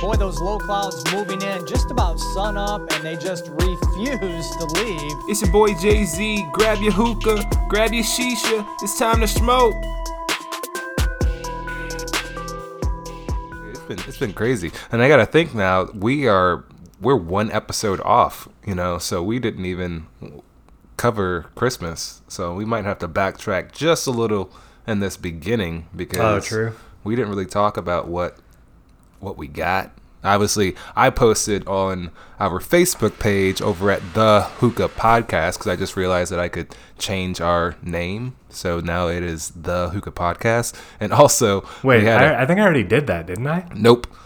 Boy, those low clouds moving in just about sun up, and they just refuse to leave. It's your boy Jay Z. Grab your hookah, grab your shisha. It's time to smoke. It's been it's been crazy, and I gotta think now. We are we're one episode off, you know, so we didn't even cover Christmas, so we might have to backtrack just a little in this beginning because Oh, true. we didn't really talk about what what we got. Obviously, I posted on our Facebook page over at the Hookah Podcast because I just realized that I could change our name, so now it is the Hookah Podcast. And also, Wait, we had a- I, I think I already did that, didn't I? Nope.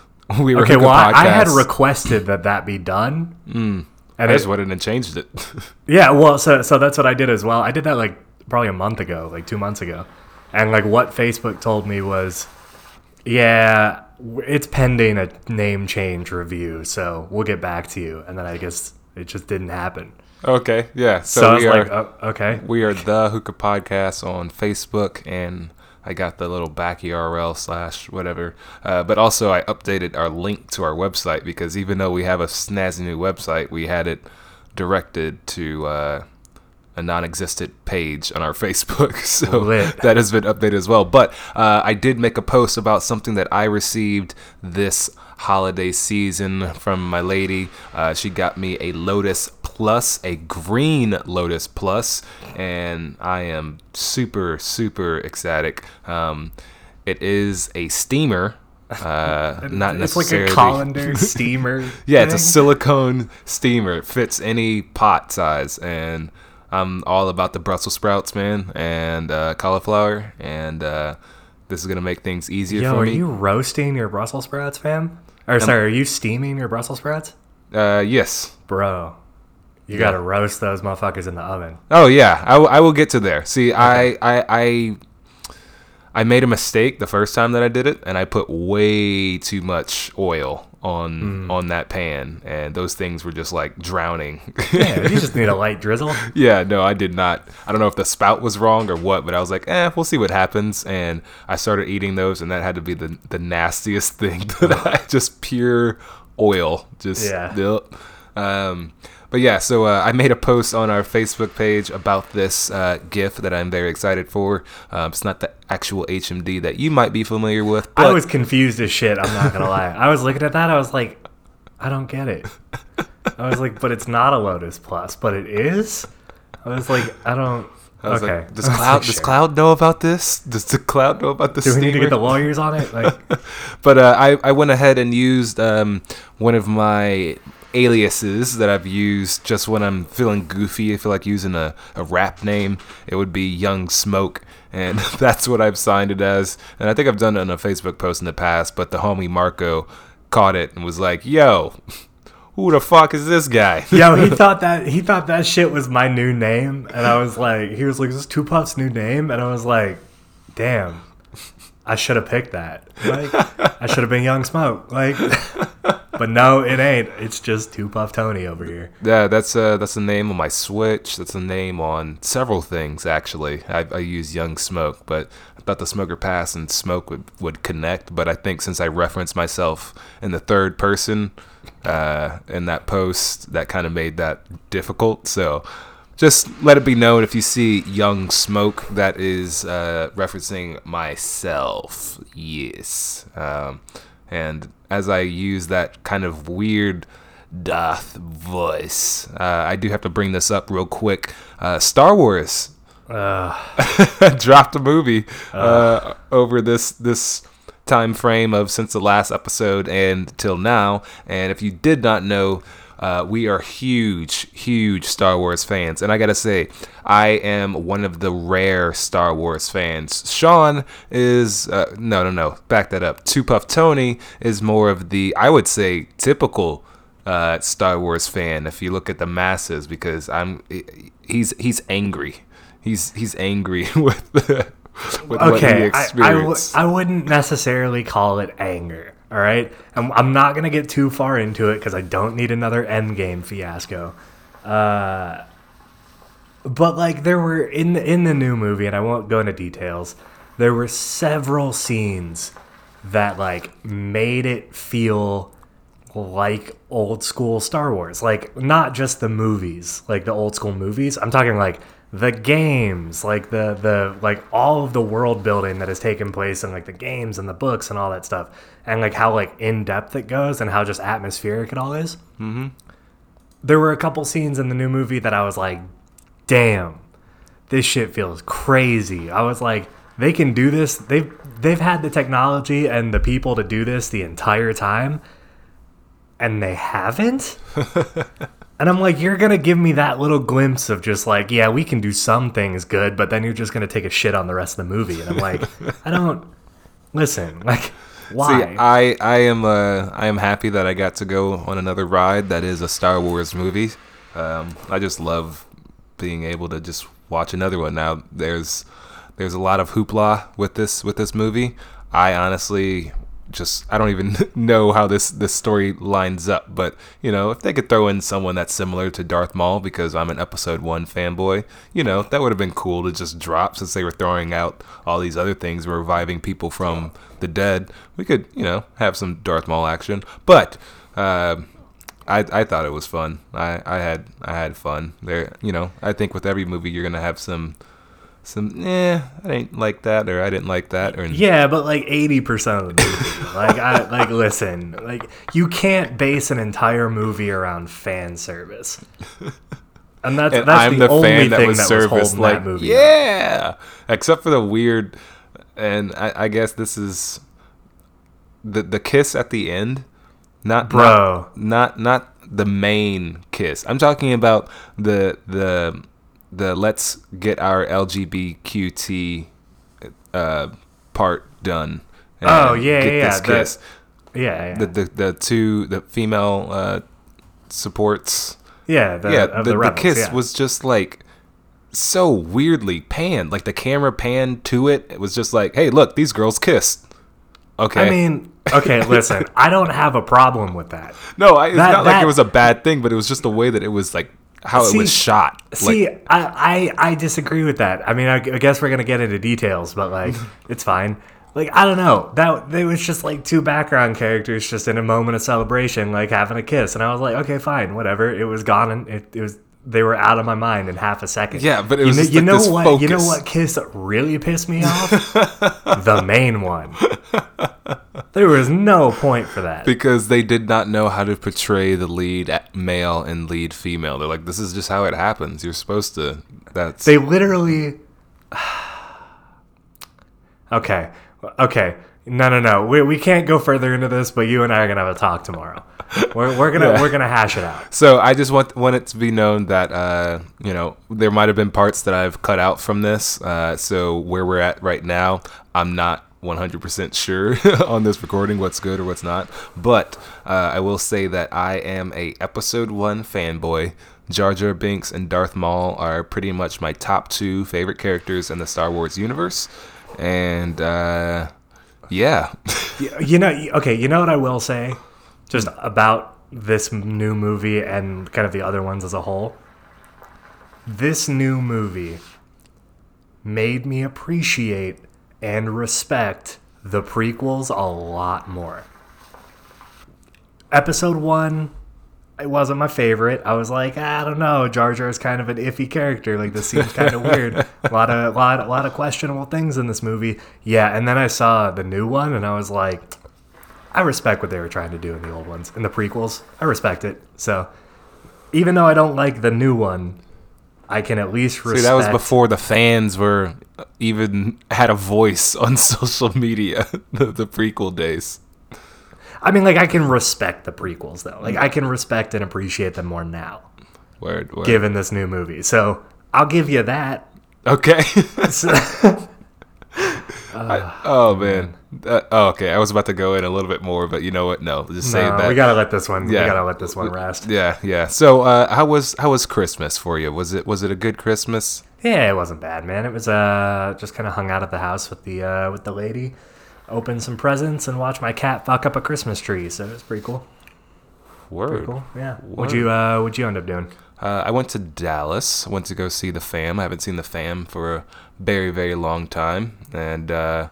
We were Okay, Hookah well, I, I had requested that that be done. Mm. And I just it, went in and changed it. yeah, well, so so that's what I did as well. I did that like probably a month ago, like two months ago, and like what Facebook told me was, yeah, it's pending a name change review, so we'll get back to you. And then I guess it just didn't happen. okay, yeah. So, So, I was we are like, oh, okay, we are the Hookah Podcast on Facebook, and I got the little back URL slash whatever. Uh, but also, I updated our link to our website because even though we have a snazzy new website, we had it directed to. Uh, a non-existent page on our Facebook, so Lit. that has been updated as well. But uh, I did make a post about something that I received this holiday season from my lady. Uh, she got me a Lotus Plus, a green Lotus Plus, and I am super super ecstatic. Um, it is a steamer. Uh, not it's like a colander steamer. Yeah, it's a silicone steamer. It fits any pot size, and I'm all about the Brussels sprouts, man, and uh, cauliflower, and uh, this is gonna make things easier Yo, for are me. Are you roasting your Brussels sprouts, fam? Or sorry, are you steaming your Brussels sprouts, Uh, yes. bro? You gotta roast those motherfuckers in the oven. Oh yeah, I, w- I will get to there. See, I, I I I made a mistake the first time that I did it, and I put way too much oil on on that pan, and those things were just like drowning. Yeah, you just need a light drizzle. Yeah, no, I did not. I don't know if the spout was wrong or what, but I was like, eh, we'll see what happens. And I started eating those, and that had to be the, the nastiest thing that I just pure oil. Just, Yeah. Ugh. Um, but yeah, so uh, I made a post on our Facebook page about this uh, GIF that I'm very excited for. Um, it's not the actual HMD that you might be familiar with, but I was confused as shit. I'm not gonna lie. I was looking at that. I was like, I don't get it. I was like, but it's not a Lotus Plus, but it is. I was like, I don't. I was okay. like, does Kaloud does sure. Kaloud know about this? Does the Kaloud know about this? Do we need to get the lawyers on it? Like, but uh, I, I went ahead and used um, one of my aliases that I've used just when I'm feeling goofy. I feel like using a, a rap name. It would be Young Smoke. And that's what I've signed it as. And I think I've done it on a Facebook post in the past, but the homie Marco caught it and was like, yo, who the fuck is this guy? yo, he thought that he thought that shit was my new name, and I was like, he was like, "Is this Puff's new name?" And I was like, "Damn, I should have picked that. Like, I should have been Young Smoke. Like, but no, it ain't. It's just Two Puff Tony over here." Yeah, that's uh that's the name on my Switch. That's the name on several things actually. I, I use Young Smoke, but I thought the Smoker Pass and Smoke would, would connect. But I think since I referenced myself in the third person uh, in that post, that kind of made that difficult. So just let it be known if you see Young Smoke, that is uh, referencing myself. Yes. Um, and as I use that kind of weird Darth voice, uh, I do have to bring this up real quick. Uh, Star Wars Uh, dropped a movie uh, over this this time frame of since the last episode and till now. And if you did not know, uh, we are huge, huge Star Wars fans. And I gotta say, I am one of the rare Star Wars fans. Sean is uh, no, no, no. Back that up. Two Puff Tony is more of the, I would say, typical uh, Star Wars fan. If you look at the masses, because I'm, he's he's angry. He's he's angry with the, with what he okay, I, I, w-. I wouldn't necessarily call it anger. All right, I'm, I'm not gonna get too far into it because I don't need another Endgame fiasco. Uh, but like there were in the, in the new movie, and I won't go into details. There were several scenes that like made it feel like old school Star Wars. Like not just the movies, like the old school movies. I'm talking like the games, like the the like all of the world building that has taken place in like the games and the books and all that stuff, and like how like in depth it goes and how just atmospheric it all is. Mm-hmm. There were a couple scenes in the new movie that I was like, damn, this shit feels crazy. I was like, they can do this. They've they've had the technology and the people to do this the entire time, and they haven't. and I'm like, you're gonna give me that little glimpse of just like, yeah, we can do some things good, but then you're just gonna take a shit on the rest of the movie. And I'm like, I don't listen. Like, why? See, I I am uh I am happy that I got to go on another ride that is a Star Wars movie. Um, I just love being able to just watch another one. Now there's there's a lot of hoopla with this with this movie. I honestly just I don't even know how this this story lines up, but you know, if they could throw in someone that's similar to Darth Maul because I'm an episode 1 fanboy, you know, that would have been cool to just drop since they were throwing out all these other things reviving people from the dead. We could, you know, have some Darth Maul action. But uh, I, I thought it was fun. I, I had I had fun. There, you know. I think with every movie you're gonna have some some eh, I didn't like that or I didn't like that or Yeah, but like eighty percent of the movie, like I like listen, like you can't base an entire movie around fan service, and that's and that's I'm the, the, only fan that thing was that was holding like that movie. up. yeah, except for the weird, and I, I guess this is the the kiss at the end, not Bro. not, not not the main kiss. I'm talking about the the the let's get our LGBTQT uh, part done. and Oh, yeah, get yeah, this yeah, kiss. yeah, yeah, The, the the two the female uh, supports yeah. The, yeah, the, the, the, kiss yeah. was just like so weirdly panned. Like the camera panned to it. It was just like, hey, look, these girls kissed. Okay. I mean, okay, listen, I don't have a problem with that. no, I, it's that- not like it was a bad thing, but it was just the way that it was like how it was shot. See, like, I, I I disagree with that. I mean, I, I guess we're gonna get into details, but like, it's fine. Like, I don't know. That it was just like two background characters, just in a moment of celebration, like having a kiss, and I was like, okay, fine, whatever. It was gone, and it, it was they were out of my mind in half a second. Yeah, but it you know, just you like know this what? You know what kiss really pissed me off? the main one. There was no point for that. because they did not know how to portray the lead male and lead female. They're like, this is just how it happens. You're supposed to. That's They literally. okay, okay. No, no, no. We, we can't go further into this, but you and I are gonna have a talk tomorrow. We're, we're gonna we're gonna hash it out. So I just want want it to be known that uh, you know there might have been parts that I've cut out from this. Uh, so where we're at right now, I'm not 100% sure on this recording what's good or what's not. But uh, I will say that I am a Episode One fanboy. Jar Jar Binks and Darth Maul are pretty much my top two favorite characters in the Star Wars universe, and uh, yeah, You know, okay. You know what I will say, just about this new movie and kind of the other ones as a whole. This new movie made me appreciate and respect the prequels a lot more. Episode one, it wasn't my favorite. I was like, ah, I don't know, Jar Jar is kind of an iffy character. Like this seems kind of weird. A lot of, lot, a lot of questionable things in this movie. Yeah, and then I saw the new one, and I was like, I respect what they were trying to do in the old ones, in the prequels. I respect it. So, even though I don't like the new one, I can at least respect. See, that was before the fans were even had a voice on social media. the, the prequel days. I mean, like I can respect the prequels though. Like I can respect and appreciate them more now, Word, word. given this new movie. So I'll give you that. Okay. So- I- oh man. Uh, oh, okay. I was about to go in a little bit more, but you know what? No, just save no, that. we gotta let this one. Yeah. We gotta let this one rest. yeah, yeah. So, uh, how was how was Christmas for you? Was it was it a good Christmas? Yeah, it wasn't bad, man. It was uh just kind of hung out at the house with the uh with the lady, opened some presents, and watched my cat fuck up a Christmas tree. So it was pretty cool. Word. Pretty cool. Yeah. Word. What'd you uh What'd you end up doing? Uh, I went to Dallas. Went to go see the fam. I haven't seen the fam for a very, very long time. And uh,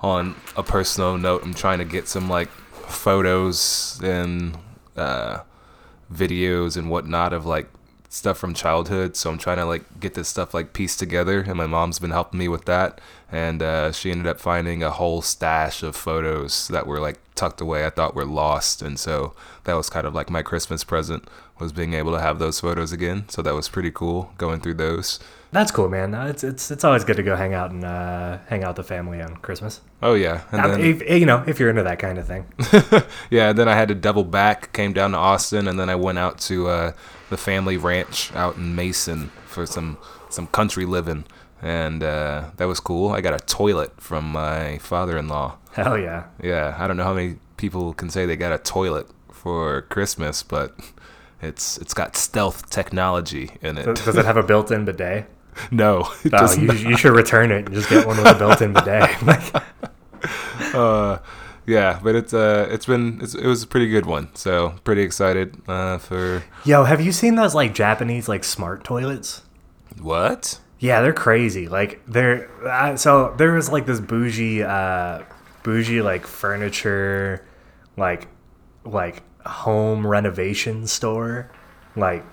on a personal note, I'm trying to get some like photos and uh, videos and whatnot of like stuff from childhood. So I'm trying to like get this stuff like pieced together, and my mom's been helping me with that. And uh, she ended up finding a whole stash of photos that were like tucked away. I thought were lost, and so that was kind of like my Christmas present was being able to have those photos again. So that was pretty cool going through those. That's cool, man. Uh, It's it's it's always good to go hang out and uh, hang out with the family on Christmas. Oh yeah, and then if, you know, if you're into that kind of thing. yeah, then I had to double back, came down to Austin, and then I went out to uh, the family ranch out in Mason for some some country living, and uh, that was cool. I got a toilet from my father-in-law. Hell yeah. Yeah, I don't know how many people can say they got a toilet for Christmas, but it's it's got stealth technology in it. Does, it have a built-in bidet? no, Oh, you, you should return it and just get one with a built-in bidet. Like, uh, yeah, but it's uh, it's been it's, it was a pretty good one. So pretty excited uh, for yo, have you seen those like Japanese like smart toilets? what? Yeah, they're crazy. Like they're uh, so there was like this bougie, uh, bougie like furniture, like like home renovation store, like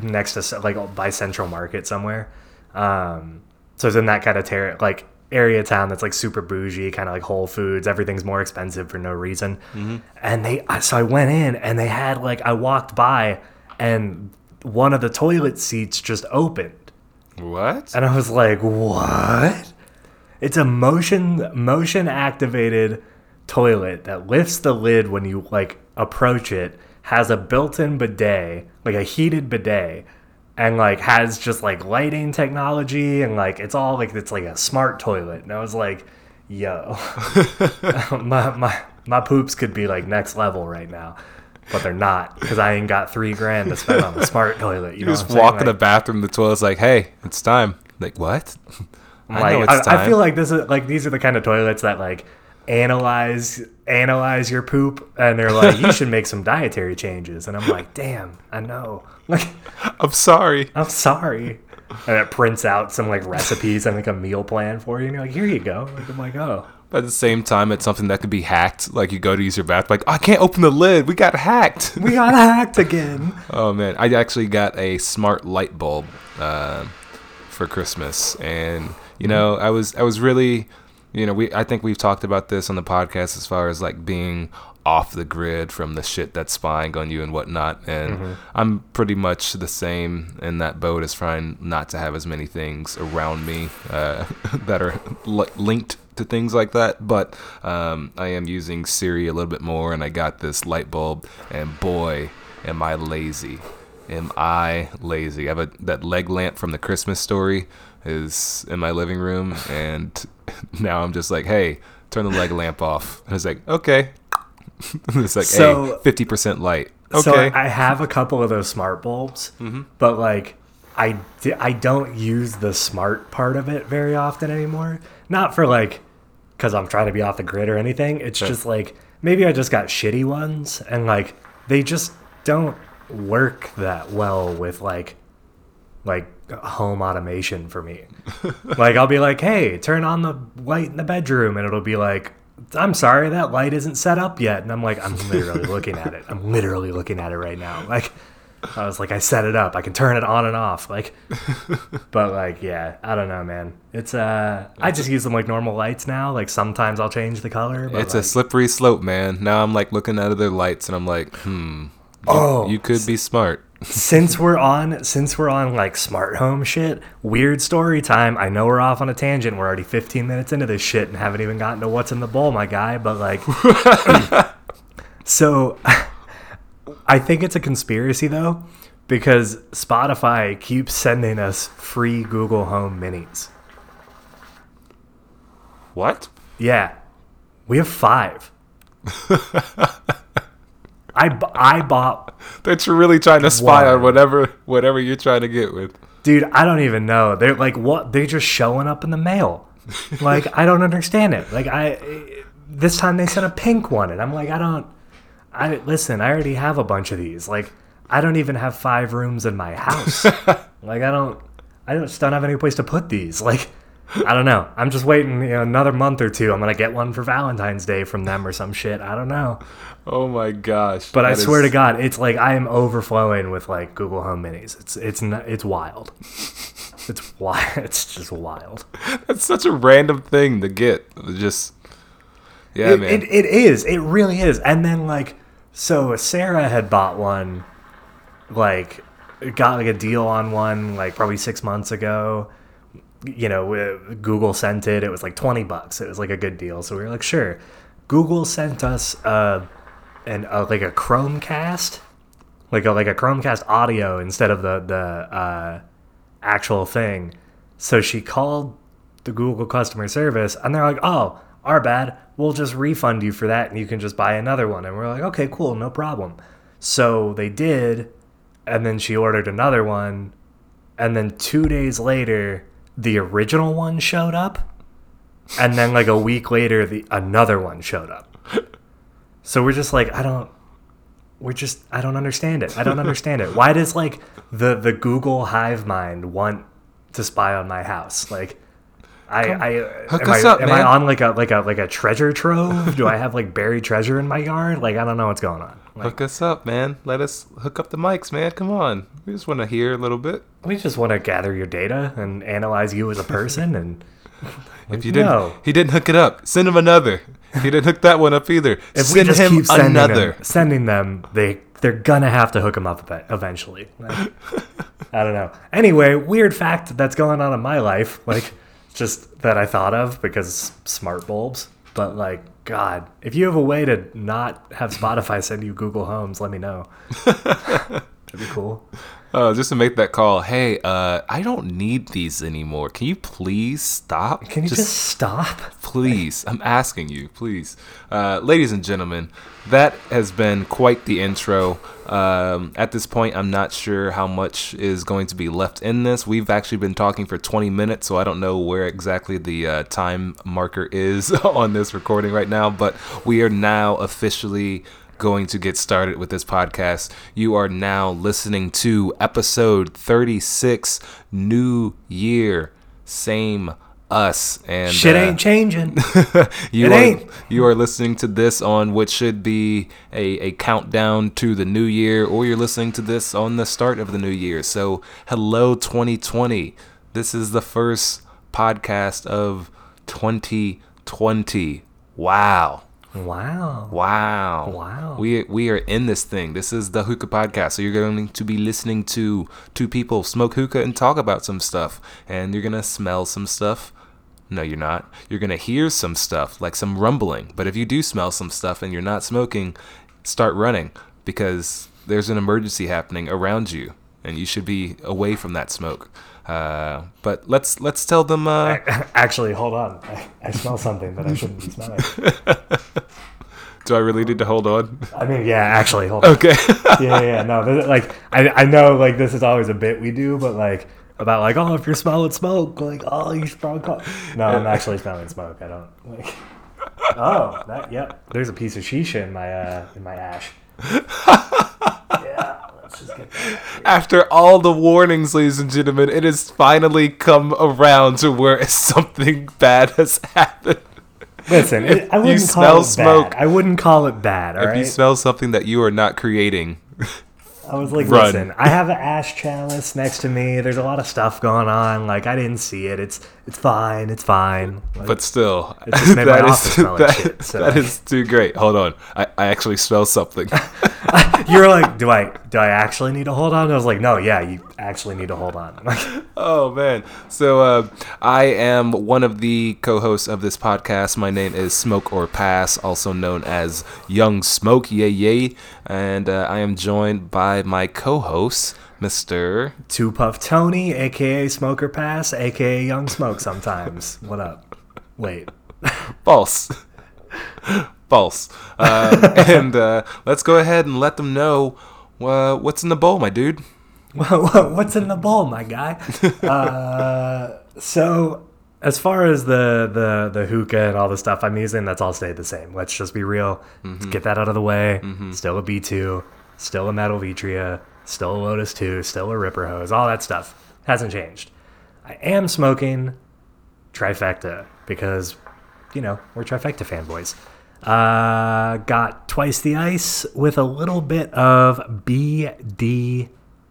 next to like by Central Market somewhere. Um, so it's in that kind of ter- like area of town that's like super bougie, kind of like Whole Foods. Everything's more expensive for no reason. Mm-hmm. And they, so I went in and they had like I walked by and one of the toilet seats just opened. What? And I was like, "What?" It's a motion motion activated toilet that lifts the lid when you like approach it, has a built-in bidet, like a heated bidet, and like has just like lighting technology and like it's all like it's like a smart toilet. And I was like, "Yo, my my my poops could be like next level right now." But they're not because I ain't got three grand to spend on a smart toilet. You, You know just what I'm saying? walk in the bathroom, the toilet's like, hey, it's time. Like, what? I like know I, it's I feel like this is like these are the kind of toilets that like analyze analyze your poop and they're like you should make some dietary changes and I'm like damn I know like I'm sorry. I'm sorry and it prints out some like recipes and like a meal plan for you and you're like here you go like, I'm like oh But at the same time, it's something that could be hacked. Like, you go to use your bathroom, like, I can't open the lid. We got hacked. we got hacked again oh, man. I actually got a smart light bulb uh, for Christmas. And, you know, I was, I was really, you know, we, I think we've talked about this on the podcast as far as like being off the grid from the shit that's spying on you and whatnot. And I'm pretty much the same in that boat as trying not to have as many things around me uh, that are li- linked to things like that. But um, I am using Siri a little bit more, and I got this light bulb, and boy, am I lazy. Am I lazy? I have a, that leg lamp from the Christmas story is in my living room, and now I'm just like, hey, turn the leg lamp off. And it's like, okay. it's like, So- hey, 50% light. Okay. So I have a couple of those smart bulbs, mm-hmm. but like I, I don't use the smart part of it very often anymore. Not for like because I'm trying to be off the grid or anything. It's just like maybe I just got shitty ones and like they just don't work that well with like like home automation for me. like I'll be like, "Hey, turn on the light in the bedroom." And it'll be like, "I'm sorry, that light isn't set up yet." And I'm like, "I'm literally looking at it. I'm literally looking at it right now." Like I was like, "I set it up. I can turn it on and off." Like but like, yeah, I don't know, man. It's uh I just use them like normal lights now. Like sometimes I'll change the color, but It's a slippery slope, man. Now I'm like looking at other lights and I'm like, hmm. You, Oh, you could be smart. Since we're on since we're on like smart home shit weird story time. I know we're off on a tangent. We're already 15 minutes into this shit and haven't even gotten to what's in the bowl my guy but like so i think it's a conspiracy though because spotify keeps sending us free google home minis. What? yeah. We have five I, I bought That you're really trying to spy Why? on whatever whatever you're trying to get with. Dude, I don't even know. They're like what? They're just showing up in the mail. Like I don't understand it. Like I, this time they sent a pink one, and I'm like, I don't. I listen. I already have a bunch of these. Like I don't even have five rooms in my house. like I don't. I don't, just don't have any place to put these. Like I don't know. I'm just waiting you know, another month or two. I'm gonna get one for Valentine's Day from them or some shit. I don't know. Oh my gosh! But I that swear is- to God, it's like I am overflowing with like Google Home Minis. It's it's it's wild. It's wild. It's just wild. that's such a random thing to get. Just yeah, it, man. It, it is. It really is. And then like, so Sarah had bought one, like, got like a deal on one like probably six months ago. You know, uh, Google sent it. It was like twenty bucks. It was like a good deal. So we were like, sure. Google sent us uh, an uh, like a Chromecast, like a like a Chromecast audio instead of the the uh, actual thing. So she called the Google customer service and they're like, "Oh, our bad. We'll just refund you for that and you can just buy another one." And we're like, "Okay, cool, no problem." So they did, and then she ordered another one, and then 2 days later, the original one showed up. And then like a week later, the another one showed up. So we're just like, I don't we're just I don't understand it. I don't understand it. Why does like the the Google Hive mind want to spy on my house? Like I I hook am, us I, up, am man. I on like a like a like a treasure trove? Do I have like buried treasure in my yard? Like I don't know what's going on. Like, Hook us up, man. Let us hook up the mics, man. Come on. We just want to hear a little bit. we just want to gather your data and analyze you as a person and If you didn't, No. he didn't hook it up. Send him another. He didn't hook that one up either. if we just him keep sending another. them, sending them, they they're gonna have to hook them up ev- eventually. Like, I don't know. Anyway, weird fact that's going on in my life, like just that I thought of because smart bulbs. But like, God, if you have a way to not have Spotify send you Google Homes, let me know. That'd be cool. Uh, just to make that call. Hey, uh, I don't need these anymore. Can you please stop? Can you just, stop? please i'm asking you please uh, ladies and gentlemen that has been quite the intro um, at this point i'm not sure how much is going to be left in this we've actually been talking for 20 minutes so i don't know where exactly the uh, time marker is on this recording right now but we are now officially going to get started with this podcast. You are now listening to episode 36, New Year, Same Us. And Shit uh, ain't changing. you It are, ain't. You are listening to this on what should be a, a countdown to the new year, or you're listening to this on the start of the new year. So, hello, 2020. This is the first podcast of 2020. Wow. Wow. Wow. Wow. We we are in this thing. This is the hookah podcast. So you're going to be listening to two people smoke hookah and talk about some stuff. And you're gonna smell some stuff. No, you're not. You're gonna hear some stuff, like some rumbling. But if you do smell some stuff and you're not smoking, start running because there's an emergency happening around you, and you should be away from that smoke. Uh, but let's let's tell them. Uh, Actually, hold on. I, I smell something that I shouldn't be smelling. do I really need to hold on? I mean, yeah, actually, hold on. Okay. yeah, yeah, yeah. No, this, like I, I know, like this is always a bit we do, but like about like, oh, if you're smelling smoke, like, oh, you should probably call. No, I'm actually smelling smoke. I don't like. Oh, that. Yep. There's a piece of shisha in my uh in my ash. Yeah. Let's just get. After all the warnings, ladies and gentlemen, it has finally come around to where something bad has happened. Listen, it, I you wouldn't smell call it smoke- bad. I wouldn't call it bad. All if right. you smell something that you are not creating, I was like, Run. listen, I have an ash chalice next to me. There's a lot of stuff going on. Like I didn't see it. It's it's fine. It's fine. Like, but still, It just made my that is- office smell like that- shit, so- that is too great. Hold on, I, I actually smell something. You're like, do I do I actually need to hold on? I was like, no, yeah, you actually need to hold on. Like, Oh man! So uh, I am one of the co-hosts of this podcast. My name is Smoke or Pass, also known as Young Smoke. Yay yay! And uh, I am joined by my co-host, Mister. Two Puff Tony, aka Smoker Pass, aka Young Smoke. Sometimes. what up? Wait. False. False. Uh, and uh, let's go ahead and let them know uh, what's in the bowl, my dude. What's in the bowl, my guy? uh, so, as far as the, the the hookah and all the stuff I'm using, that's all stayed the same. Let's just be real. Let's get that out of the way. Still a B2, still a Metal Vitria, still a Lotus 2, still a Ripper Hose. All that stuff hasn't changed. I am smoking trifecta because, you know, we're trifecta fanboys. Uh, got twice the ice with a little bit of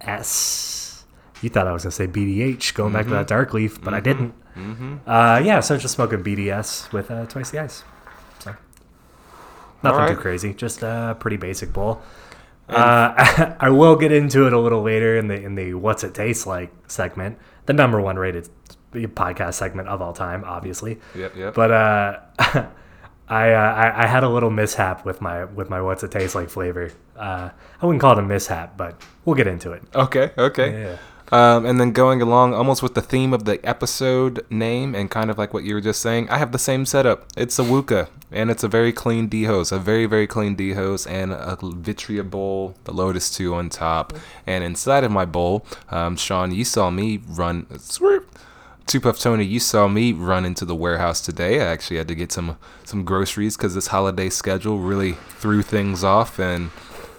BDS. You thought I was gonna say BDH, going back to that dark leaf, but I didn't. Uh, yeah, so I'm just smoking BDS with uh, twice the ice. So nothing too crazy, just a pretty basic bowl. Uh, I will get into it a little later in the in the what's it taste like segment, the number one rated podcast segment of all time, obviously. Yep, yep. But uh, I, uh, I I had a little mishap with my with my what's it taste like flavor. Uh, I wouldn't call it a mishap, but we'll get into it. Okay, okay. Yeah. Um, and then going along almost with the theme of the episode name and kind of like what you were just saying, I have the same setup. It's a Wookah, and it's a very clean D dehose, a very, very clean D dehose, and a Vitria bowl, the Lotus 2 on top. And inside of my bowl, um, Sean, you saw me run. Swoop. Two Puff Tony, you saw me run into the warehouse today. I actually had to get some some groceries because this holiday schedule really threw things off, and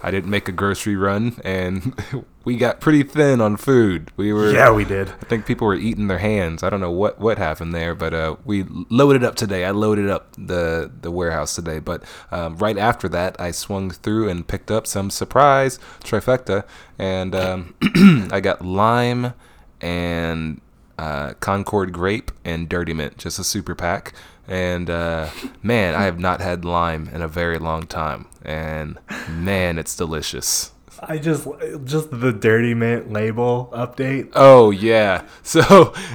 I didn't make a grocery run, and we got pretty thin on food. We were, Yeah, we did. I think people were eating their hands. I don't know what what happened there, but uh, we loaded up today. I loaded up the the warehouse today, but um, right after that, I swung through and picked up some surprise trifecta, and um, I got lime and uh, Concord grape and dirty mint, just a super pack. And uh, man, I have not had lime in a very long time, and man, it's delicious. I just just the dirty mint label update. Oh yeah. So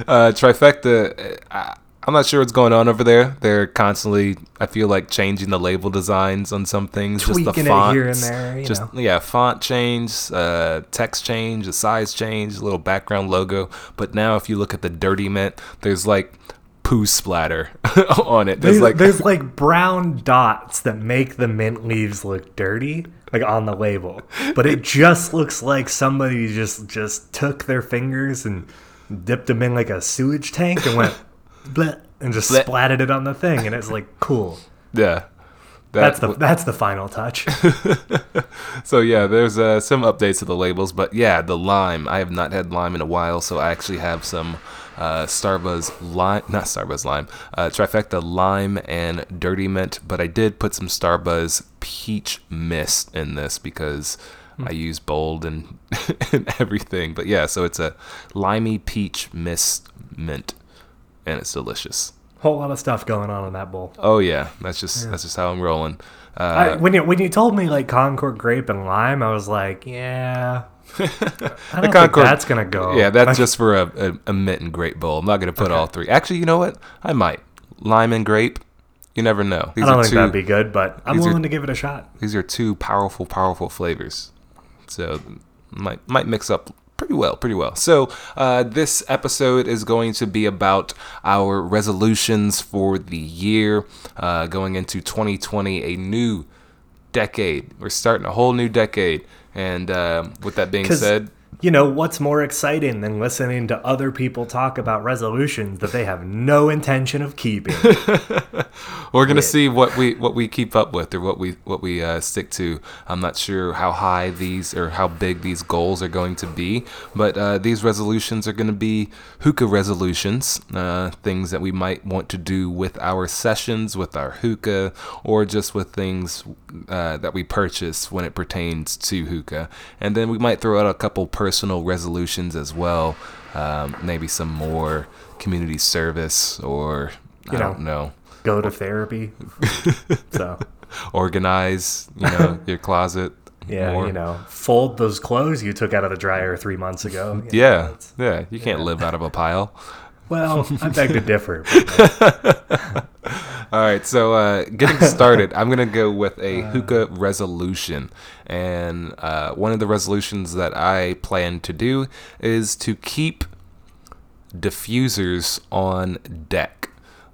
uh, trifecta. I, I'm not sure what's going on over there. They're constantly, I feel like, changing the label designs on some things. just Tweaking the it font here and there, just know. yeah, font change, uh, text change, the size change, a little background logo. But now, if you look at the dirty mint, there's like poo splatter on it. There's There's like there's like brown dots that make the mint leaves look dirty, like on the label. But it just looks like somebody just just took their fingers and dipped them in like a sewage tank and went bleh, and just Bleh. splatted it on the thing, and it's like cool. yeah. That's That- the that's the final touch. So yeah, there's uh, some updates to the labels, but yeah, the lime. I have not had lime in a while, so I actually have some uh, Starbuzz lime, not Starbuzz lime, uh, trifecta lime and dirty mint. But I did put some Starbuzz peach mist in this because I use bold and, and everything. But yeah, so it's a limey peach mist mint, and it's delicious. Whole lot of stuff going on in that bowl. Oh yeah, that's just that's just how I'm rolling. Uh, I, when you when you told me like Concord grape and lime, I was like, yeah, I don't think Concord- that's gonna go. Yeah, that's Like, just for a, a, a mint and grape bowl. I'm not gonna put all three. Actually, you know what? I might lime and grape. You never know. These I don't think two. that'd be good, but I'm these are- willing to give it a shot. These are two powerful, powerful flavors. So might might mix up pretty well, pretty well. So uh, this episode is going to be about our resolutions for the year, uh, going into 2020, a new decade. We're starting a whole new decade. And uh, with that being said, you know, what's more exciting than listening to other people talk about resolutions that they have no intention of keeping? We're gonna see what we what we keep up with or what we what we uh, stick to. I'm not sure how high these or how big these goals are going to be, but uh, these resolutions are gonna be hookah resolutions, uh, things that we might want to do with our sessions, with our hookah, or just with things uh, that we purchase when it pertains to hookah. And then we might throw out a couple personal resolutions as well, um, maybe some more community service or I You don't know. know Go to therapy. So, organize, you know, your closet. yeah, more. you know, fold those clothes you took out of the dryer three months ago. You know, Yeah, yeah. You can't live out of a pile. Well, I beg to differ. All right, so uh, getting started, I'm gonna go with a hookah resolution, and uh, one of the resolutions that I plan to do is to keep diffusers on deck.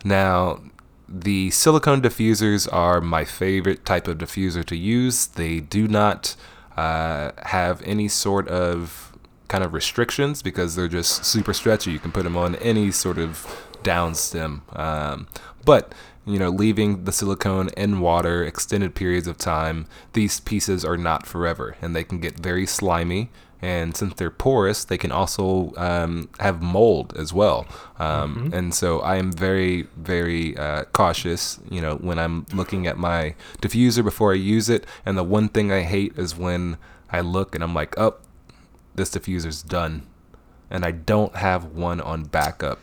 Now, the silicone diffusers are my favorite type of diffuser to use. They do not uh, have any sort of kind of restrictions because they're just super stretchy. You can put them on any sort of downstem. Um, but you know, leaving the silicone in water extended periods of time, these pieces are not forever and they can get very slimy. And since they're porous, they can also um, have mold as well. Um, And so I am very, very uh, cautious, you know, when I'm looking at my diffuser before I use it. And the one thing I hate is when I look and I'm like, oh, this diffuser's done. And I don't have one on backup.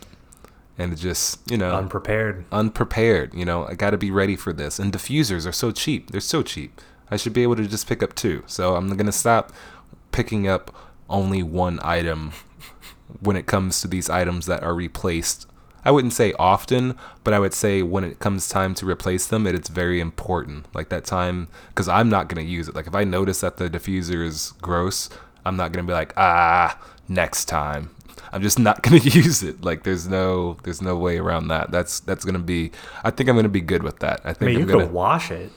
And it just, you know, Unprepared. unprepared. You know, I got to be ready for this. And diffusers are so cheap. They're so cheap. I should be able to just pick up two. So I'm going to stop picking up only one item when it comes to these items that are replaced. I wouldn't say often, but I would say when it comes time to replace them, it, it's very important. Like that time, because I'm not going to use it. Like if I notice that the diffuser is gross, I'm not going to be like, ah, next time. I'm just not gonna use it. Like there's no there's no way around that. That's that's gonna be. I think I'm gonna be good with that. I I think mean, you I'm gonna. could wash it.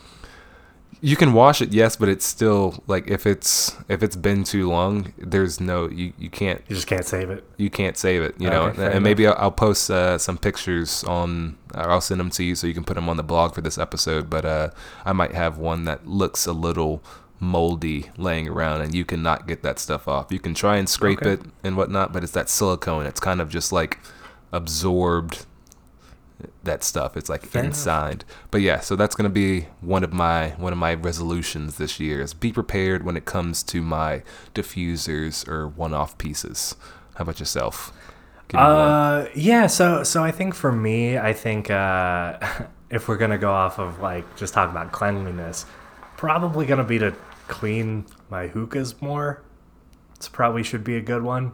you can wash it, yes, but it's still like if it's if it's been too long, there's no you you can't You just can't save it. you can't save it. You know, Okay, fair and maybe I'll, I'll post uh, some pictures on. Or I'll send them to you so you can put them on the blog for this episode. But uh, I might have one that looks a little moldy laying around, and you cannot get that stuff off. You can try and scrape Okay. it and whatnot, but it's that silicone. It's kind of just like absorbed that stuff. It's like Fair enough. inside. But yeah, so that's gonna be one of my one of my resolutions this year is be prepared when it comes to my diffusers or one-off pieces. How about yourself? Me one. Uh, yeah. So, so I think for me, I think uh, if we're gonna go off of like just talk about cleanliness, probably gonna be to clean my hookahs more. It's probably should be a good one.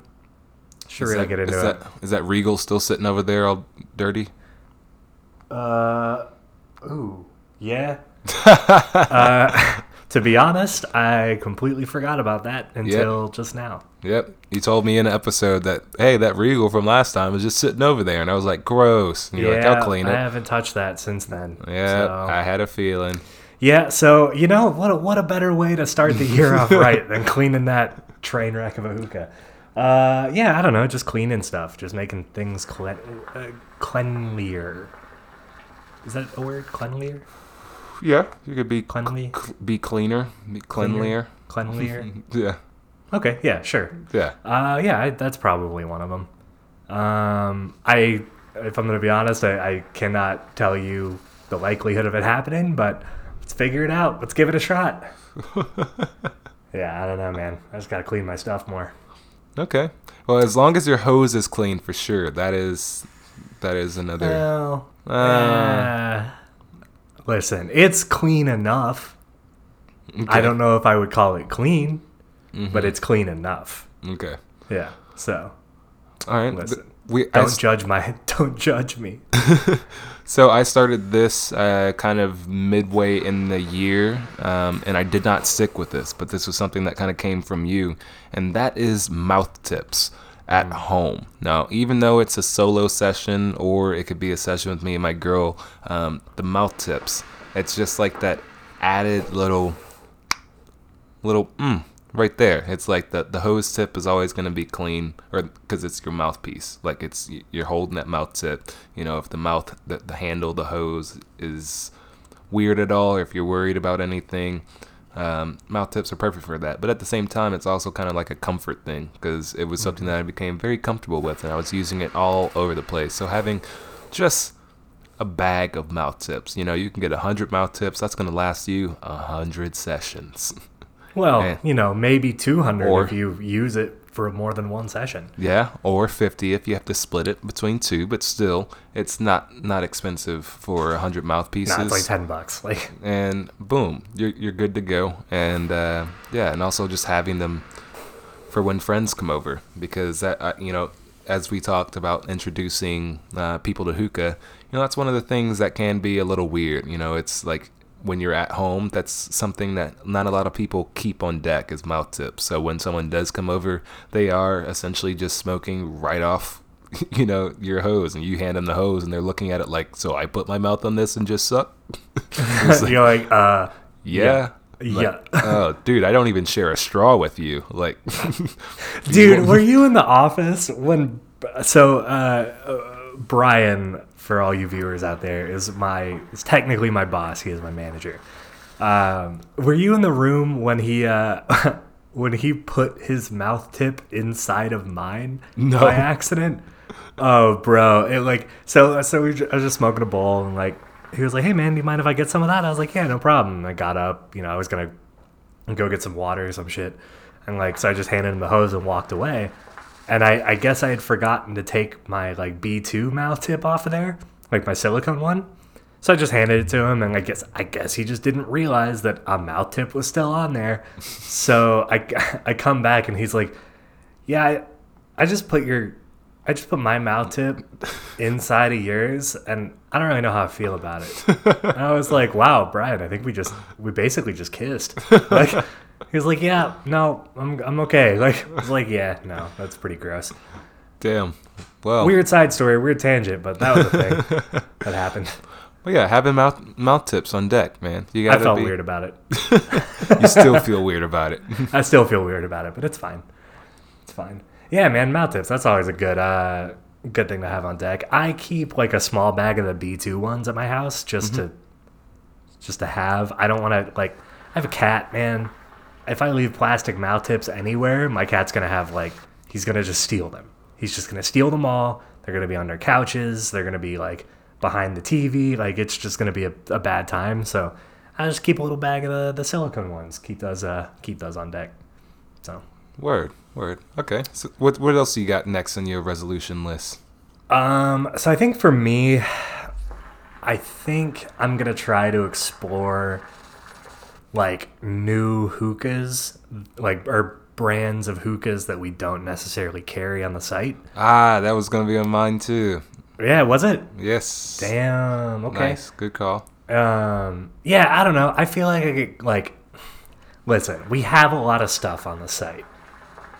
Should Is really that- get into is it. That, is that Regal still sitting over there all dirty? Uh, ooh, yeah. uh, to be honest, I completely forgot about that until just now. Yep. You told me in an episode that hey, that Regal from last time was just sitting over there, and I was like, gross. And you're yeah, like, I'll clean I haven't touched that since then. Yeah, so- I had a feeling. Yeah, so you know what? A, what a better way to start the year off right than cleaning that train wreck of a hookah. Uh, yeah, I don't know, just cleaning stuff, just making things cle- uh, cleanlier. Is that a word? Cleanlier, Yeah, you could be cleanly, cl- be cleaner, be cleanlier. cleanlier. Yeah, okay, yeah, sure. yeah. Uh, yeah, I, that's probably one of them. Um, I, if I'm gonna be honest, I, I cannot tell you the likelihood of it happening, but let's figure it out. Let's give it a shot. yeah, I don't know, man. I just gotta clean my stuff more. Okay. Well, as long as your hose is clean, for sure. That is, that is another. Well, Uh, uh, listen, it's clean enough. Okay. I don't know if I would call it clean, Mm-hmm. but it's clean enough. Okay. Yeah. So All right. Listen, th- we I don't judge my don't judge me. So I started this uh, kind of midway in the year, um, and I did not stick with this, but this was something that kind of came from you, and that is mouth tips at home. Now, even though it's a solo session or it could be a session with me and my girl, um, the mouth tips, it's just like that added little, little mm, right there. It's like the the hose tip is always going to be clean, or because it's your mouthpiece. Like it's you're holding that mouth tip. You know, if the mouth, the, the handle, the hose is weird at all, or if you're worried about anything, um, mouth tips are perfect for that. But at the same time, it's also kind of like a comfort thing because it was something that I became very comfortable with, and I was using it all over the place. So having just a bag of mouth tips, you know, you can get a hundred mouth tips. That's going to last you a hundred sessions. Well, Eh. you know, maybe 200 Or- if you use it for more than one session. Yeah, or 50 if you have to split it between two, but still, it's not not expensive for 100 mouthpieces. Nah, it's like 10 bucks. Like, and boom, you're, you're good to go. And uh, yeah, and also just having them for when friends come over because that uh, you know, as we talked about introducing uh, people to hookah, you know, that's one of the things that can be a little weird. You know, it's like when you're at home, that's something that not a lot of people keep on deck is mouth tips. So when someone does come over, they are essentially just smoking right off. You know your hose, and you hand them the hose, and they're looking at it like, "So I put my mouth on this and just suck." Like, you're like, uh, yeah. Yeah. Like, oh, dude, I don't even share a straw with you. Like, dude, were you in the office when, so, uh, Brian, for all you viewers out there, is my is technically my boss. He is my manager. Um, were you in the room when he uh, when he put his mouth tip inside of mine No. by accident? Oh, bro! It like so so we I was just smoking a bowl and like he was like, "Hey man, do you mind if I get some of that?" I was like, "Yeah, no problem." I got up, you know, I was gonna go get some water or some shit, and like so I just handed him the hose and walked away. And I, I guess I had forgotten to take my like B2 mouth tip off of there, like my silicone one. So I just handed it to him, and I guess I guess he just didn't realize that a mouth tip was still on there. So I, I come back and he's like, "Yeah, I, I just put your, I just put my mouth tip inside of yours, and I don't really know how I feel about it." And I was like, "Wow, Brian, I think we just we basically just kissed." Like he was like, "Yeah, no, I'm I'm okay." Like I was like, "Yeah, no, that's pretty gross." Damn. Well, Weird side story, weird tangent, but that was a thing that happened. well, yeah, having mouth mouth tips on deck, man. You gotta felt be. weird about it. You still feel weird about it. I still feel weird about it, but it's fine. It's fine. Yeah, man, mouth tips. That's always a good uh good thing to have on deck. I keep like a small bag of the B2 ones at my house just to just to have. I don't want to like I have a cat, man. If I leave plastic mouth tips anywhere, my cat's going to have like he's going to just steal them. He's just going to steal them all. They're going to be under couches, they're going to be like behind the TV, like it's just going to be a, a bad time. So, I just keep a little bag of the, the silicone ones. Keep those uh keep those on deck. So, Word, word. Okay. So what what else you got next on your resolution list? Um, so I think for me, I think I'm gonna try to explore like new hookahs, like or brands of hookahs that we don't necessarily carry on the site. Ah, that was gonna be on mine too. Yeah, was it? Yes. Damn. Okay. Nice. Good call. Um, yeah, I don't know. I feel like I get like, listen, we have a lot of stuff on the site.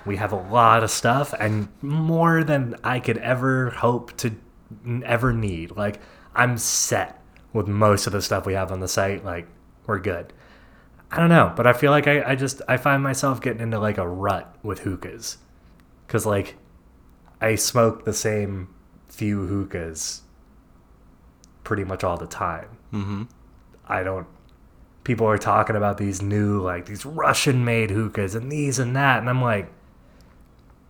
We have a lot of stuff, and more than I could ever hope to ever need. Like, I'm set with most of the stuff we have on the site. Like, we're good. I don't know, but I feel like I, I just I find myself getting into like a rut with hookahs, cause like I smoke the same few hookahs pretty much all the time. Mm-hmm. I don't. People are talking about these new, like these Russian-made hookahs and these and that, and I'm like,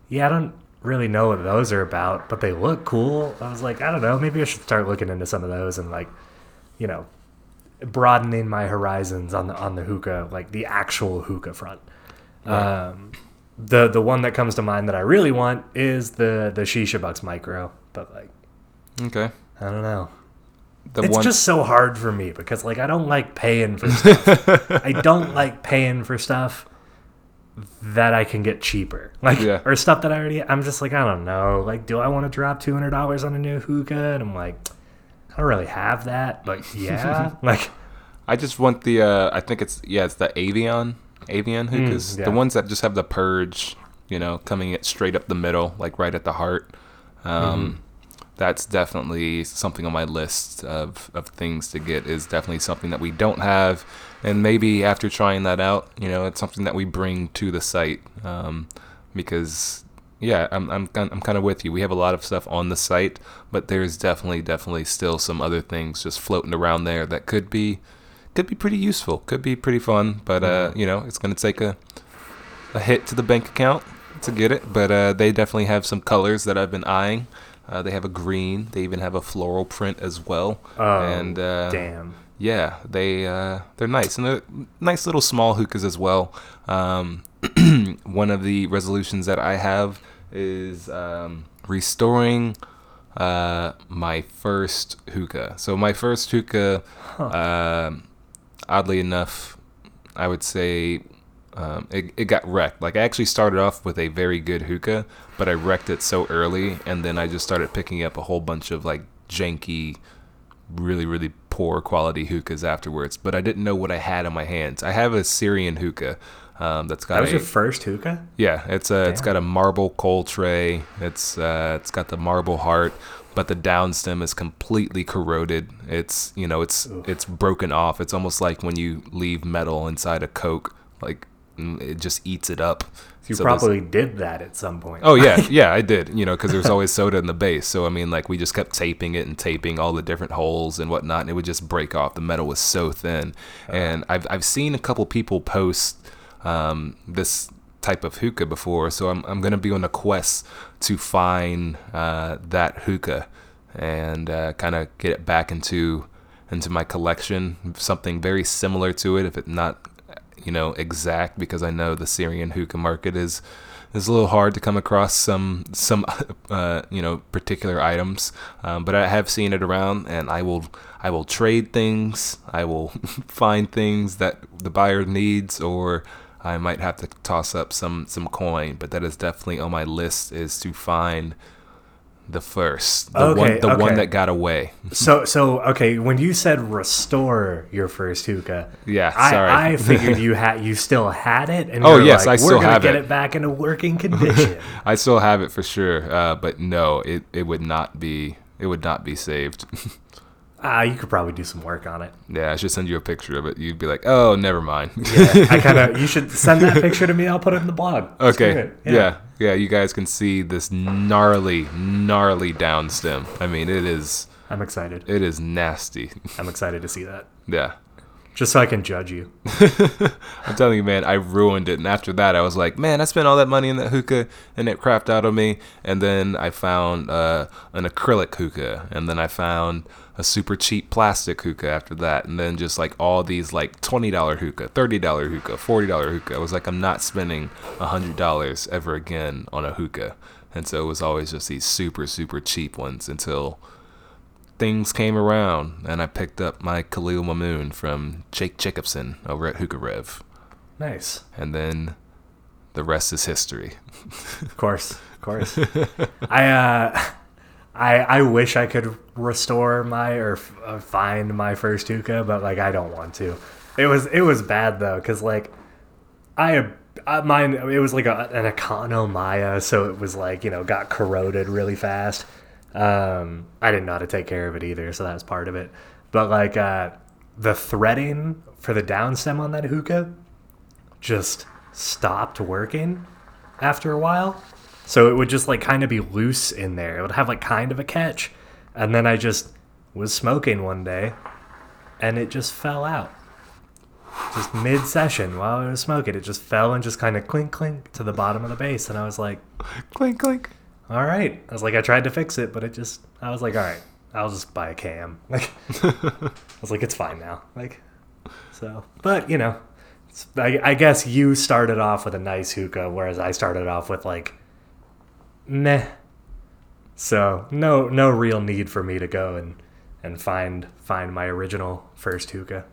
yeah, I don't really know what those are about, but they look cool. I was like, I don't know, maybe I should start looking into some of those and like, you know, broadening my horizons on the on the hookah, like the actual hookah front. Um, the the one that comes to mind that I really want is the the Shishabucks Micro, but like, Okay. I don't know The it's one. just so hard for me because like I don't like paying for stuff. I don't like paying for stuff that I can get cheaper. Like Yeah. or stuff that I already I'm just like, I don't know. Like, do I want to drop two hundred dollars on a new hookah? And I'm like, I don't really have that, but yeah. like I just want the. Uh, I think it's yeah, it's the Avion, Avion hookahs, Mm, yeah. the ones that just have the purge, you know, coming it straight up the middle, like right at the heart. Um, That's definitely something on my list of, of things to get. Is definitely something that we don't have, and maybe after trying that out, you know, it's something that we bring to the site. Um, because yeah, I'm I'm I'm kind of with you. We have a lot of stuff on the site, but there's definitely definitely still some other things just floating around there that could be could be pretty useful, could be pretty fun, but uh, you know, it's gonna take a a hit to the bank account to get it. But uh, they definitely have some colors that I've been eyeing. Uh, they have a green. They even have a floral print as well. Oh, and uh, damn. yeah, they uh, they're nice and they're nice little small hookahs as well. Um, one of the resolutions that I have is um, restoring uh, my first hookah. So my first hookah, um oddly enough, I would say um, it, it got wrecked. Like I actually started off with a very good hookah, but I wrecked it so early, and then I just started picking up a whole bunch of like janky, really really poor quality hookahs afterwards. But I didn't know what I had on my hands. I have a Syrian hookah um, that's got That was a your first hookah? yeah, it's a it's Damn. got a marble coal tray. It's uh, it's got the marble heart, but the downstem is completely corroded. It's you know it's it's broken off. It's almost like when you leave metal inside a Coke. Like it just eats it up. You So probably did that at some point. Oh yeah, yeah, I did. You know, because there was always soda in the base. So I mean, like we just kept taping it and taping all the different holes and whatnot, and it would just break off. The metal was so thin, and I've I've seen a couple people post um, this type of hookah before, so I'm I'm gonna be on a quest to find uh, that hookah and uh, kind of get it back into into my collection. Something very similar to it, if it not you know exact, because I know the Syrian hookah market is is a little hard to come across some some uh, you know particular items, um, but I have seen it around, and I will I will trade things. I will find things that the buyer needs, or I might have to toss up some some coin. But that is definitely on my list is to find the first, the Okay, one the one that got away. So so okay, when you said restore your first hookah, Yeah, I, sorry. I figured you had you still had it, and Oh, yes, like, I we're still gonna have get it." it back into working condition. I still have it for sure, uh, but no, it, it would not be it would not be saved. Ah, you could probably do some work on it. yeah, I should send you a picture of it. You'd be like, oh, never mind. Yeah, I kind of. You should send that picture to me. I'll put it in the blog. Okay, it. yeah. yeah, You guys can see this gnarly, gnarly down stem. I mean, it is I'm excited. it is nasty. I'm excited to see that. yeah. Just so I can judge you. I'm telling you, man, I ruined it. And after that, I was like, man, I spent all that money in that hookah and it crapped out on me. And then I found uh, an acrylic hookah. And then I found a super cheap plastic hookah after that. And then just like all these like $20 hookah, $30 hookah, $40 hookah. I was like, I'm not spending $100 ever again on a hookah. And so it was always just these super, super cheap ones until things came around and I picked up my Khalil Mamoon from Jake Jacobson over at Hookah Rev. Nice. And then the rest is history. Of course. Of course. I uh, I I wish I could restore my or f- uh, find my first hookah, but like I don't want to. It was it was bad though, cause like I. Uh, mine it was like a, an Econo Mya, so it was like you know got corroded really fast. Um, I didn't know how to take care of it either, so that was part of it. But like uh, the threading for the down stem on that hookah just stopped working after a while. So it would just like kind of be loose in there. It would have like kind of a catch. And then I just was smoking one day and it just fell out. Just mid session while I was smoking, it just fell and just kind of clink clink to the bottom of the base. And I was like, Clink, clink. All right. I was like, I tried to fix it, but it just, I was like, all right, I'll just buy a cam. Like, I was like, it's fine now. Like, so, but you know, it's, I, I guess you started off with a nice hookah, whereas I started off with like, meh. So no, no real need for me to go and and find find my original first hookah.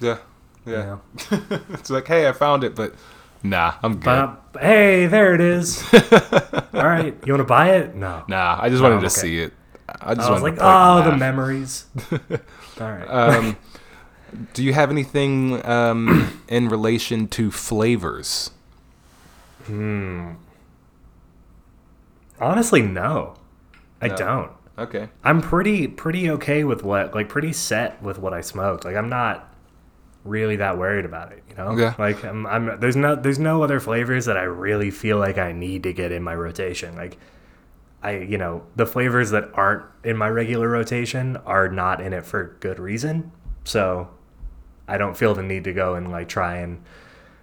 Yeah. You Yeah. know? it's like, hey, I found it, but nah, I'm good. But hey, there it is. All right, you want to buy it? No. nah, I just wanted Oh, to okay. see it. I just I was like, to point and oh, the memories. All right. Um, do you have anything um, in relation to flavors? Hmm. Honestly, no. I No. don't. Okay. I'm pretty pretty okay with what like pretty set with what I smoked. Like I'm not really that worried about it, you know? Yeah. Like I'm, I'm there's no there's no other flavors that I really feel like I need to get in my rotation. Like I you know, the flavors that aren't in my regular rotation are not in it for good reason. So I don't feel the need to go and like try and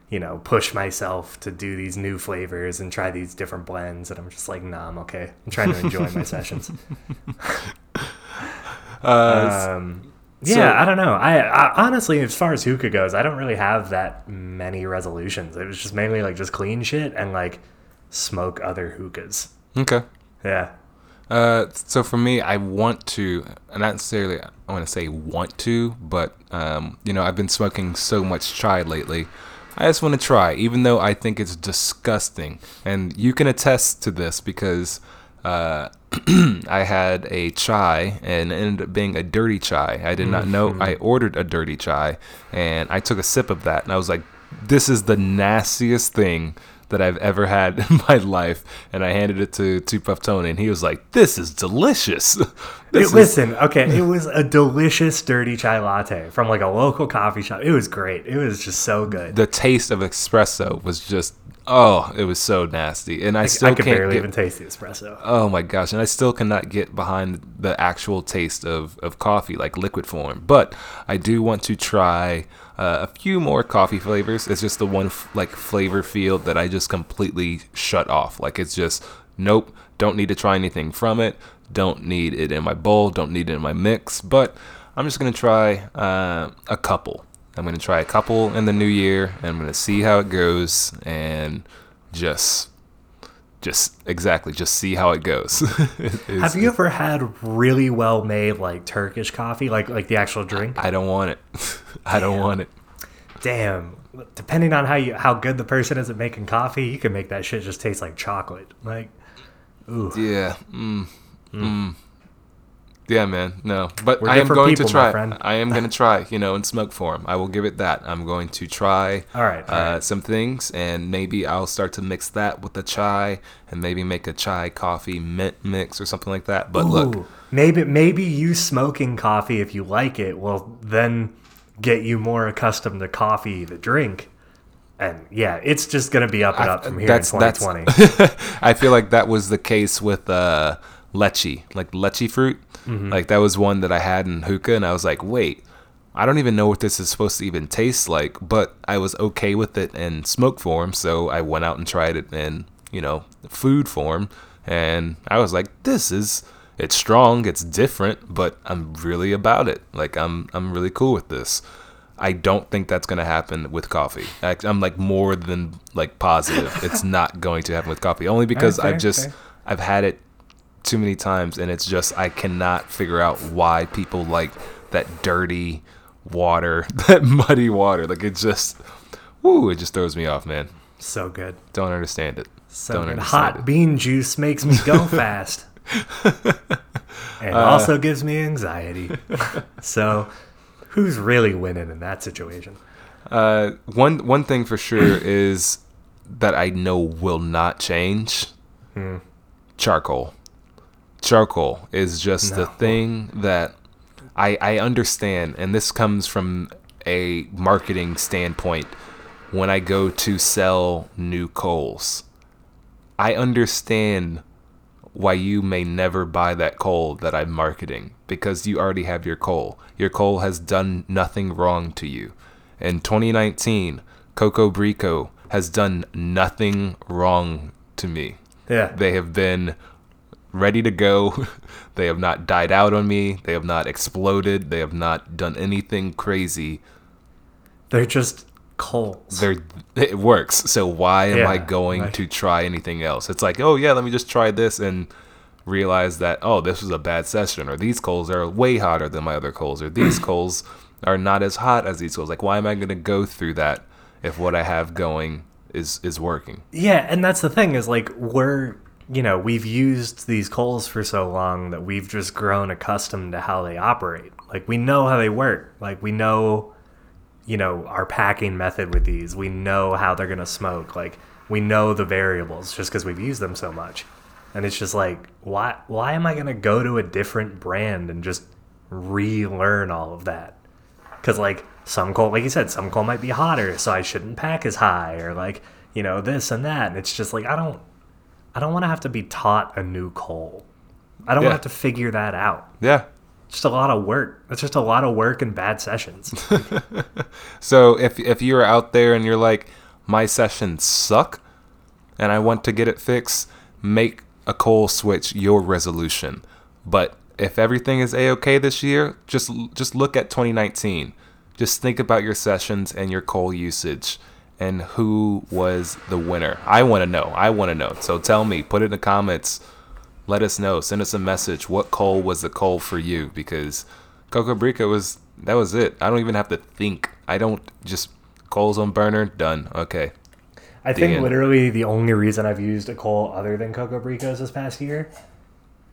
you know, push myself to do these new flavors and try these different blends. And I'm just like, nah, I'm okay. I'm trying to enjoy my sessions. Uh, Um, yeah, so- I don't know. I, I honestly, as far as hookah goes, I don't really have that many resolutions. It was just mainly like just clean shit and like smoke other hookahs. okay. Yeah. Uh, so for me, I want to, not necessarily I want to say want to, but um, you know, I've been smoking so much chai lately. I just want to try, even though I think it's disgusting, and you can attest to this because uh, I had a chai and it ended up being a dirty chai. I did not know I ordered a dirty chai, and I took a sip of that, and I was like, "This is the nastiest thing." that I've ever had in my life, and I handed it to Two Puff Tony, and he was like, "This is delicious." This is- listen, okay, it was a delicious dirty chai latte from like a local coffee shop. It was great. It was just so good. the taste of espresso was just oh, it was so nasty, and I still I could can't barely get, even taste the espresso. Oh my gosh, and I still cannot get behind the actual taste of, of coffee, like liquid form. But I do want to try uh, a few more coffee flavors. It's just the one f- like flavor field that I just completely shut off. Like it's just nope, don't need to try anything from it. Don't need it in my bowl. Don't need it in my mix. But I'm just gonna try uh, a couple. I'm gonna try a couple in the new year, and I'm gonna see how it goes, and just just exactly just see how it goes Have you ever had really well made like Turkish coffee, like like the actual drink? i don't want it i don't want it Damn. Depending on how you how good the person is at making coffee, you can make that shit just taste like chocolate. Like, ooh. yeah mm, mm. Yeah man. No. But We're i am going people, to try. i am going to try you know in smoke form i will give it that. I'm going to try All right, all uh, right. some things and maybe i'll start to mix that with the chai and maybe make a chai coffee mint mix or something like that. But look. Maybe maybe you smoking coffee if you like it will then get you more accustomed to coffee, the drink. And yeah, it's just gonna be up and up from here in 2020. I feel like that was the case with uh, lychee, like lychee fruit. Mm-hmm. Like that was one that I had in hookah, and I was like, wait, I don't even know what this is supposed to even taste like. But I was okay with it in smoke form, so I went out and tried it in you know food form, and I was like, this is. It's strong, it's different, but I'm really about it. Like I'm I'm really cool with this. I don't think that's going to happen with coffee. I, I'm like more than like positive. it's not going to happen with coffee only because fair, I've just fair. I've had it too many times and it's just I cannot figure out why people like that dirty water, that muddy water. Like it just woo, it just throws me off, man. So good. Don't understand it. So don't good. Hot it. bean juice makes me go fast. and Uh. also gives me anxiety. so who's really winning in that situation? Uh, one one thing for sure is that I know will not change. Charcoal. Charcoal is just the thing that I I understand, and this comes from a marketing standpoint. When I go to sell new coals, I understand why you may never buy that coal that I'm marketing because you already have your coal. Your coal has done nothing wrong to you. In 2019, Coco Brico has done nothing wrong to me. Yeah. They have been ready to go. they have not died out on me. They have not exploded. They have not done anything crazy. They're just coals. They're, it works. So why am I going to try anything else? It's like, oh yeah, let me just try this and realize that oh this was a bad session or these coals are way hotter than my other coals or these coals are not as hot as these coals. Like why am I going to go through that if what I have going is is working? Yeah, and that's the thing is like we're you know we've used these coals for so long that we've just grown accustomed to how they operate. Like we know how they work. Like we know you know our packing method with these. We know how they're gonna smoke. Like we know the variables just because we've used them so much. And it's just like why why am I gonna go to a different brand and just relearn all of that? Because like some coal, like you said, some coal might be hotter, so I shouldn't pack as high, or like you know this and that. And it's just like I don't, I don't want to have to be taught a new coal. I don't Yeah. want to have to figure that out. Yeah. Just a lot of work. It's just a lot of work and bad sessions. So if if you're out there and you're like, my sessions suck, and I want to get it fixed, make a coal switch your resolution. But if everything is a okay this year, just just look at 2019. Just think about your sessions and your coal usage and who was the winner. I want to know. I want to know. So tell me. Put it in the comments. Let us know. Send us a message. What coal was the coal for you? Because Coco Brico was that was it. I don't even have to think. I don't just coals on burner done. Okay. I think end. literally the only reason I've used a coal other than Coco Bricos this past year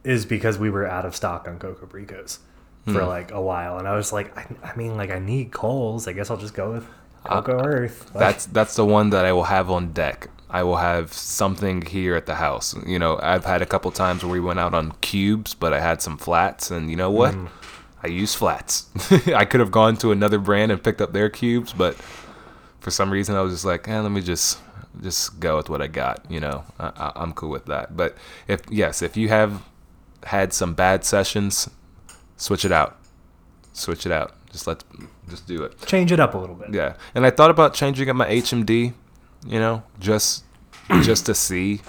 is because we were out of stock on Coco Bricos for hmm. like a while, and I was like, I, I mean, like I need coals. I guess I'll just go with Cocoa Earth. Like, That's that's the one that I will have on deck. I will have something here at the house. You know, I've had a couple times where we went out on cubes, but I had some flats, and you know what? Mm. I use flats. I could have gone to another brand and picked up their cubes, but for some reason I was just like, eh, let me just just go with what I got. You know, I, I, I'm cool with that. But if yes, if you have had some bad sessions, switch it out. Switch it out. Just let just do it. change it up a little bit. Yeah, and I thought about changing up my HMD, you know, just just to see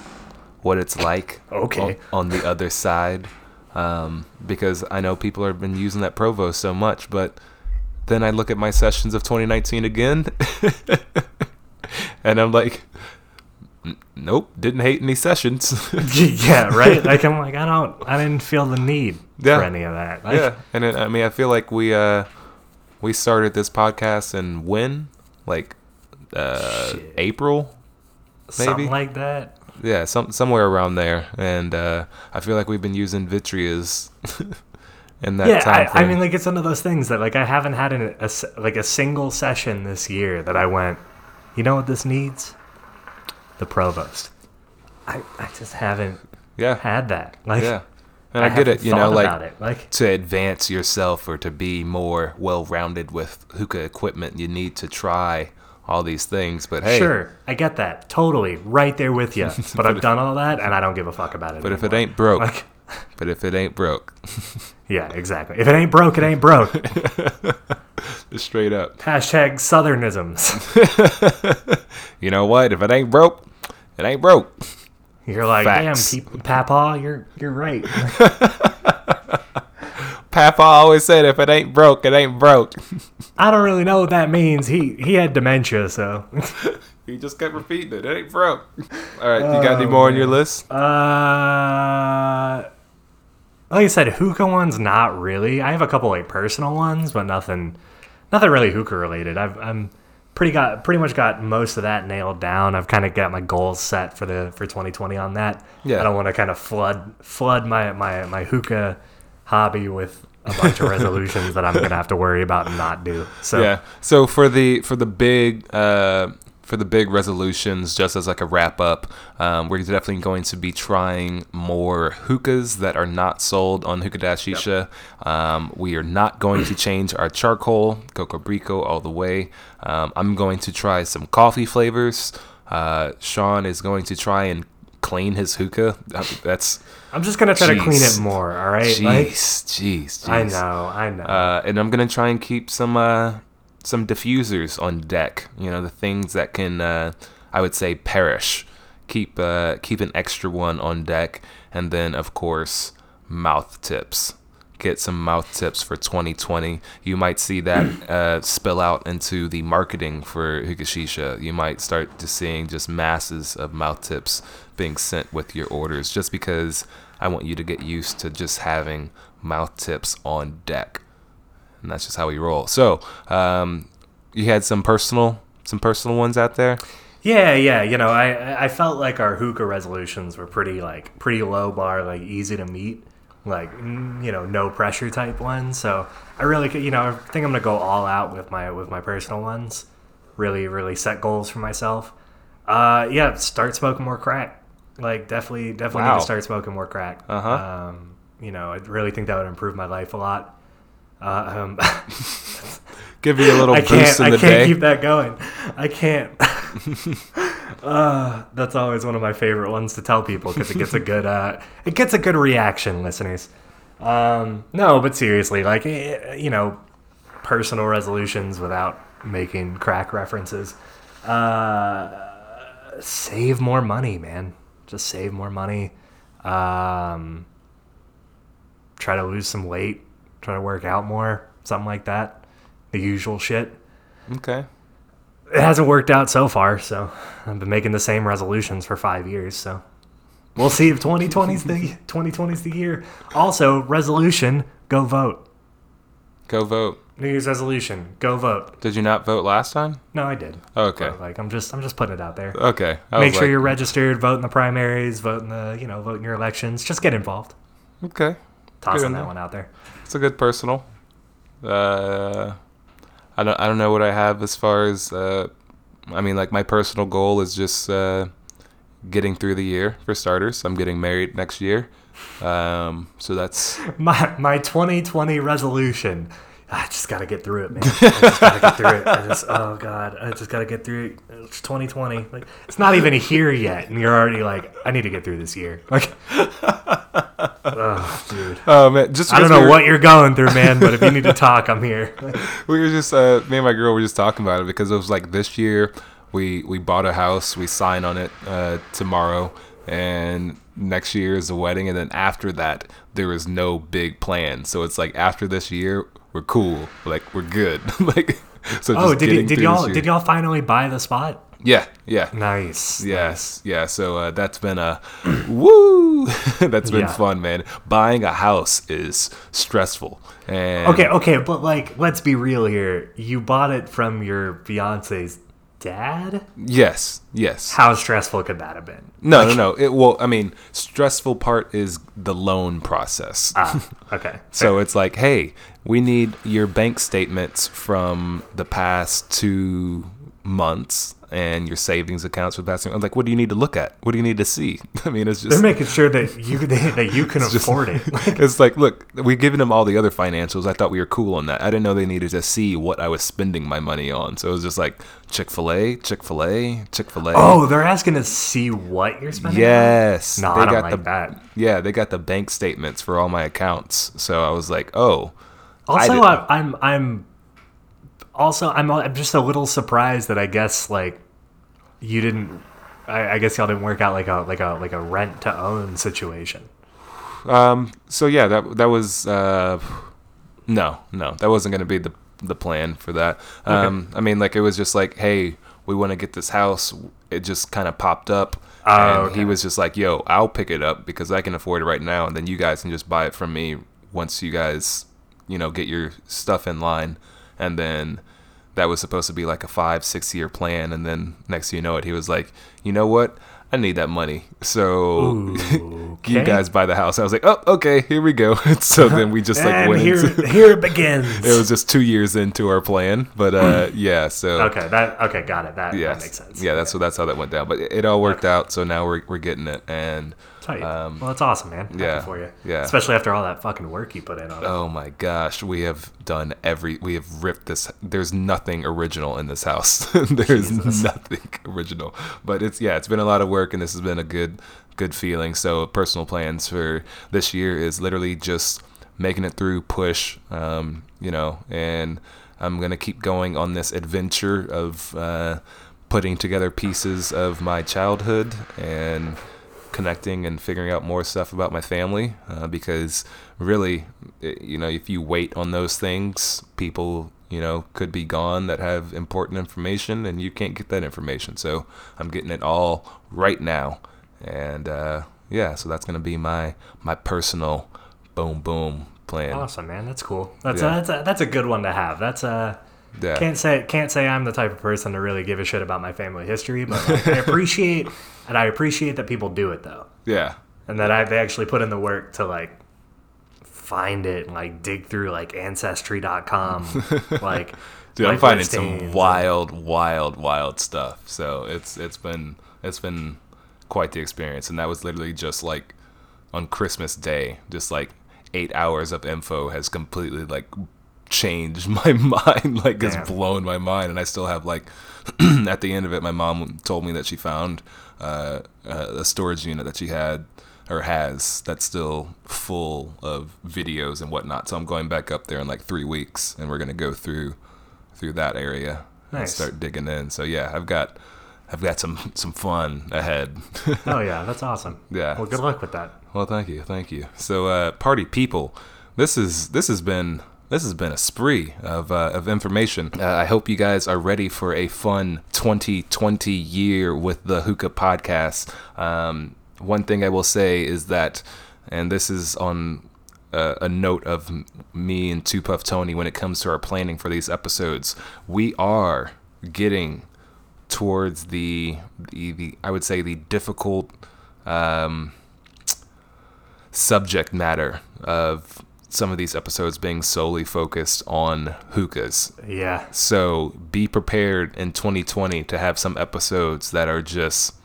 what it's like. Okay. On, on the other side, um, because I know people have been using that Provost so much, but then I look at my sessions of 2019 again, and I'm like, nope, didn't hate any sessions. yeah, right. Like I'm like I don't, I didn't feel the need Yeah. for any of that. Like, yeah, and it, I mean, I feel like we uh we started this podcast in when like uh Shit. April something maybe? like that. yeah some somewhere around there and uh i feel like we've been using vitrias in that yeah, time I, I mean, like it's one of those things that like I haven't had an, a like a single session this year that I went. You know what this needs? The Provost. I, I just haven't yeah had that. Like, yeah and i, get it you know like like to advance yourself or to be more well-rounded with hookah equipment you need to try all these things but hey Sure, I get that. Totally, right there with you. But I've done all that, and I don't give a fuck about it. but if it ain't broke Like- but if it ain't broke yeah, exactly. If it ain't broke, it ain't broke. just straight up Hashtag Southernisms. you know what if it ain't broke it ain't broke You're like, Facts. damn, Papa, you're you're right. Papa always said, if it ain't broke, it ain't broke. I don't really know what that means. He he had dementia, so. he just kept repeating it. It ain't broke. All right, you got any more on your list? Uh, like I said, hookah ones, not really. I have a couple like personal ones, but nothing, nothing really hookah related. I've I'm pretty got pretty much got most of that nailed down. I've kind of got my goals set for the for 2020 on that. Yeah. I don't want to kind of flood flood my my my hookah hobby with a bunch of resolutions that I'm gonna have to worry about and not do. So Yeah. So for the for the big uh, for the big resolutions, just as like a wrap up, um, we're definitely going to be trying more hookahs that are not sold on Hookah Dash Shisha. Um, we are not going to change our charcoal Coco Brico all the way. Um, I'm going to try some coffee flavors. Uh, Sean is going to try and clean his hookah. Uh, That's I'm just gonna try to clean it more. All right. jeez, Like, jeez, jeez. I know. I know. Uh, and I'm gonna try and keep some uh, some diffusers on deck. You know, the things that can uh, I would say perish. Keep uh, keep an extra one on deck, and then of course mouth tips. Get some mouth tips for 2020. You might see that uh, spill out into the marketing for Hookah Shisha. You might start to seeing just masses of mouth tips being sent with your orders, just because I want you to get used to just having mouth tips on deck and that's just how we roll. So, um, you had some personal, some personal ones out there. Yeah, yeah. You know, I I felt like our hookah resolutions were pretty like pretty low bar, like easy to meet, like you know, no pressure type ones. So I really, could- you know, I think I'm gonna go all out with my with my personal ones. Really, really set goals for myself. Uh, yeah, start smoking more crack. Like definitely, definitely need to start smoking more crack. Uh-huh. Um, you know, I really think that would improve my life a lot. Uh, um, Give you a little I boost in I can't day. keep that going. I can't. uh, that's always one of my favorite ones to tell people because it gets a good. Uh, it gets a good reaction, listeners. Um, no, but seriously, like eh, you know, personal resolutions without making crack references. Uh, save more money, man. Just save more money. Um, try to lose some weight. Try to work out more. Something like that. The usual shit. okay. It hasn't worked out so far, so I've been making the same resolutions for five years. So we'll see if 2020's the 2020's the year. Also, resolution: go vote. Go vote. New Year's resolution: go vote. Did you not vote last time? No, I did. Oh, okay. But, like I'm just I'm just putting it out there. Okay. I Make sure like, you're registered. Vote in the primaries. Vote in the you know vote in your elections. Just get involved. Okay. Tossing that one out there. It's a good personal. Uh, I don't I don't know what I have as far as uh, I mean like my personal goal is just uh, getting through the year for starters. I'm getting married next year, um, so that's My my 2020 resolution. I just gotta get through it, man. I just gotta get through it. I just, oh god, I just gotta get through it. It's 2020. Like it's not even here yet, and you're already like, I need to get through this year. Like, oh, dude. oh man, just I don't know we were- what you're going through, man, but if you need to talk, I'm here. we were just uh, me and my girl were just talking about it because it was like this year we we bought a house we sign on it uh, tomorrow and next year is the wedding and then after that there is no big plan so it's like after this year we're cool like we're good like so Oh, did, did y'all did y'all finally buy the spot? yeah yeah Nice. Yes, yeah. So uh, that's been a woo. that's been Yeah. fun, man. Buying a house is stressful. And Okay, okay, but like, let's be real here. You bought it from your fiance's dad. Yes, yes. How stressful could that have been? No, no, no. It well, I mean, stressful part is the loan process. Ah, okay. so it's like, hey, we need your bank statements from the past two months and your savings accounts for the past. I'm like, what do you need to look at? What do you need to see? I mean, it's just They're making sure that you that you can afford it. it's like, look, we've given them all the other financials. I thought we were cool on that. I didn't know they needed to see what I was spending my money on. So it was just like Chick Fil A, Chick Fil A, Chick Fil A. Oh, they're asking to see what you're spending. on? yes. No, I don't like that. Yeah, they got the bank statements for all my accounts. So I was like, oh, Also, I, I'm I'm also I'm I'm just a little surprised that I guess like you didn't. I, I guess y'all didn't work out like a like a like a rent to own situation. Um. So yeah, that that was uh, no, no, that wasn't gonna be the the plan for that. Um. I mean, like it was just like, hey, we want to get this house. It just kind of popped up, Oh, and okay. he was just like, yo, I'll pick it up because I can afford it right now, and then you guys can just buy it from me once you guys, you know, get your stuff in line, and then. That was supposed to be like a five, six year plan, and then next thing you know it, he was like, "You know what? I need that money, so you okay. guys buy the house. I was like, oh, okay, here we go. so then we just like went here into, here it begins. it was just two years into our plan, but uh, yeah, so okay. That okay. Got it. That, yeah, that makes sense. yeah, that's that's how that went down. But it, it all worked out, so now we're we're getting it, and Tight. um, well, that's awesome, man. Happy yeah, for you. yeah. Especially after all that fucking work you put in on it. oh my gosh, we have done every, we have ripped this. There's nothing original in this house. there's nothing original, but it's yeah, it's been a lot of work, and this has been a good good feeling. So personal plans for this year is literally just making it through push, um, you know, and I'm gonna keep going on this adventure of uh, putting together pieces of my childhood and connecting and figuring out more stuff about my family uh, because really you know if you wait on those things people you know could be gone that have important information and you can't get that information so i'm getting it all right now and uh, yeah so that's going to be my my personal boom boom plan Awesome, man. That's cool. That's Yeah. a, that's a, that's a good one to have. That's a yeah. Can't say can't say I'm the type of person to really give a shit about my family history, but like, I appreciate and I appreciate that people do it though, yeah. And that I they actually put in the work to like find it and like dig through like ancestry.com, like Dude, I'm finding some wild, wild, wild stuff. So it's it's been it's been quite the experience, and that was literally just like on Christmas Day, just like eight hours of info has completely like changed my mind, like it's Damn. blown my mind, and I still have like at the end of it, my mom told me that she found uh, uh, a storage unit that she had or has that's still full of videos and whatnot. So I'm going back up there in like three weeks, and we're gonna go through through that area and start digging in. So yeah, I've got I've got some some fun ahead. Oh yeah, that's awesome. Yeah. Well, good luck with that. well, thank you, thank you. So uh, party people, this is this has been. This has been a spree of, uh, of information. Uh, I hope you guys are ready for a fun 2020 year with the Hookah Podcast. Um, one thing I will say is that, and this is on uh, a note of me and Two Puff Tony when it comes to our planning for these episodes, we are getting towards the the, the I would say the difficult um, subject matter of some of these episodes being solely focused on hookahs. Yeah. So be prepared in 2020 to have some episodes that are just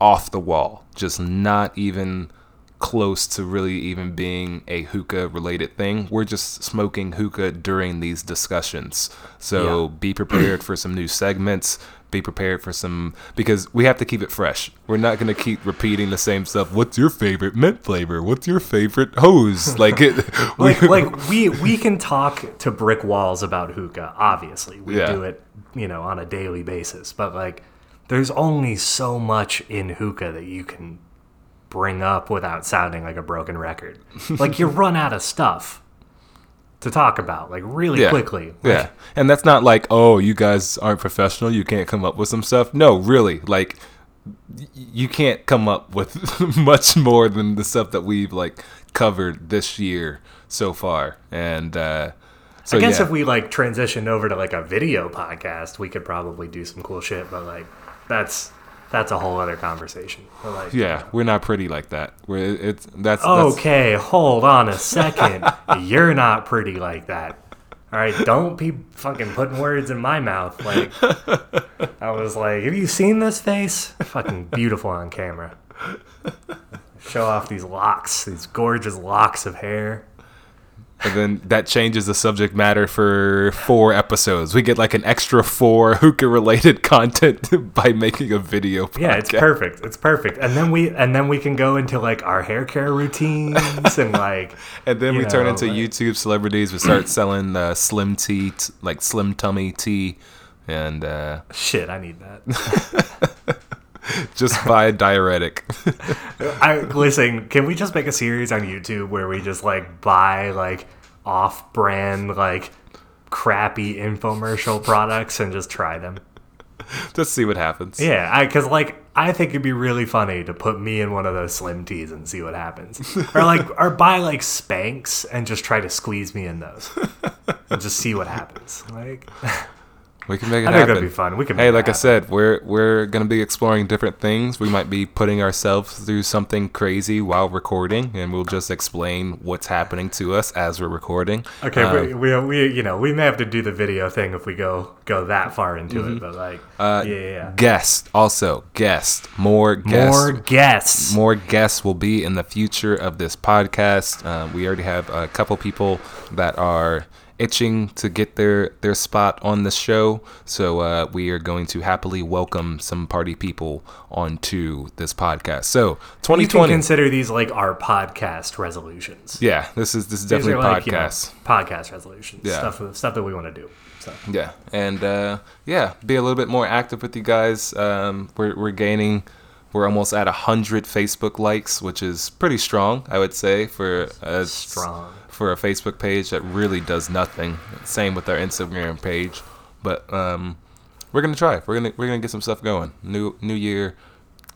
off the wall, just not even close to really even being a hookah related thing. We're just smoking hookah during these discussions. So Yeah. be prepared for some new segments. Be prepared for some because we have to keep it fresh. We're not gonna keep repeating the same stuff. What's your favorite mint flavor? What's your favorite hose? Like it, like like we we can talk to brick walls about hookah obviously we Yeah. do it you know on a daily basis but like there's only so much in hookah that you can bring up without sounding like a broken record like you run out of stuff to talk about like really yeah. quickly Like, Yeah. And that's not like, oh, you guys aren't professional. You can't come up with some stuff. No, really. Like, y- you can't come up with much more than the stuff that we've like covered this year so far. And uh, so I guess yeah. if we like transitioned over to like a video podcast, we could probably do some cool shit. But like, that's that's a whole other conversation. Like, yeah, we're not pretty like that. We're it's that's that's- Okay, hold on a second. You're not pretty like that. All right, don't be fucking putting words in my mouth. Like, I was like, have you seen this face? Fucking beautiful on camera. Show off these locks, these gorgeous locks of hair. And then that changes the subject matter for four episodes. We get like an extra four hookah related content by making a video. Podcast. Yeah, it's perfect. It's perfect. And then we and then we can go into like our hair care routines and like And then we turn into like- YouTube celebrities. We start selling uh, slim tea, t- like slim tummy tea, and uh, shit. I need that. just buy a diuretic. I listen. Can we just make a series on YouTube where we just like buy like off-brand like crappy infomercial products and just try them? just see what happens. Yeah, because like I think it'd be really funny to put me in one of those slim teas and see what happens, or like or buy like Spanx and just try to squeeze me in those and just see what happens. Like, We can make it I think happen. that'd be fun. We can. Hey, like I said, we're we're gonna be exploring different things. We might be putting ourselves through something crazy while recording, and we'll just explain what's happening to us as we're recording. Okay, Um, we, we, we you know we may have to do the video thing if we go go that far into it, but like Mm-hmm. uh, yeah, yeah, yeah. guest also guest more guests. more guests. More guests will be in the future of this podcast. Um, we already have a couple people that are itching to get their their spot on the show, so uh, we are going to happily welcome some party people onto this podcast. So You can 2020, consider these like our podcast resolutions. yeah, this is this is These definitely like, you know, podcast. podcast resolutions. Yeah. Stuff stuff that we want to do. So Yeah, and uh, yeah, be a little bit more active with you guys. Um, we're we're gaining. We're almost at hundred Facebook likes, which is pretty strong, I would say, for a Strong. For a Facebook page that really does nothing. Same with our Instagram page, but um, we're gonna try. We're gonna we're gonna get some stuff going. New New Year,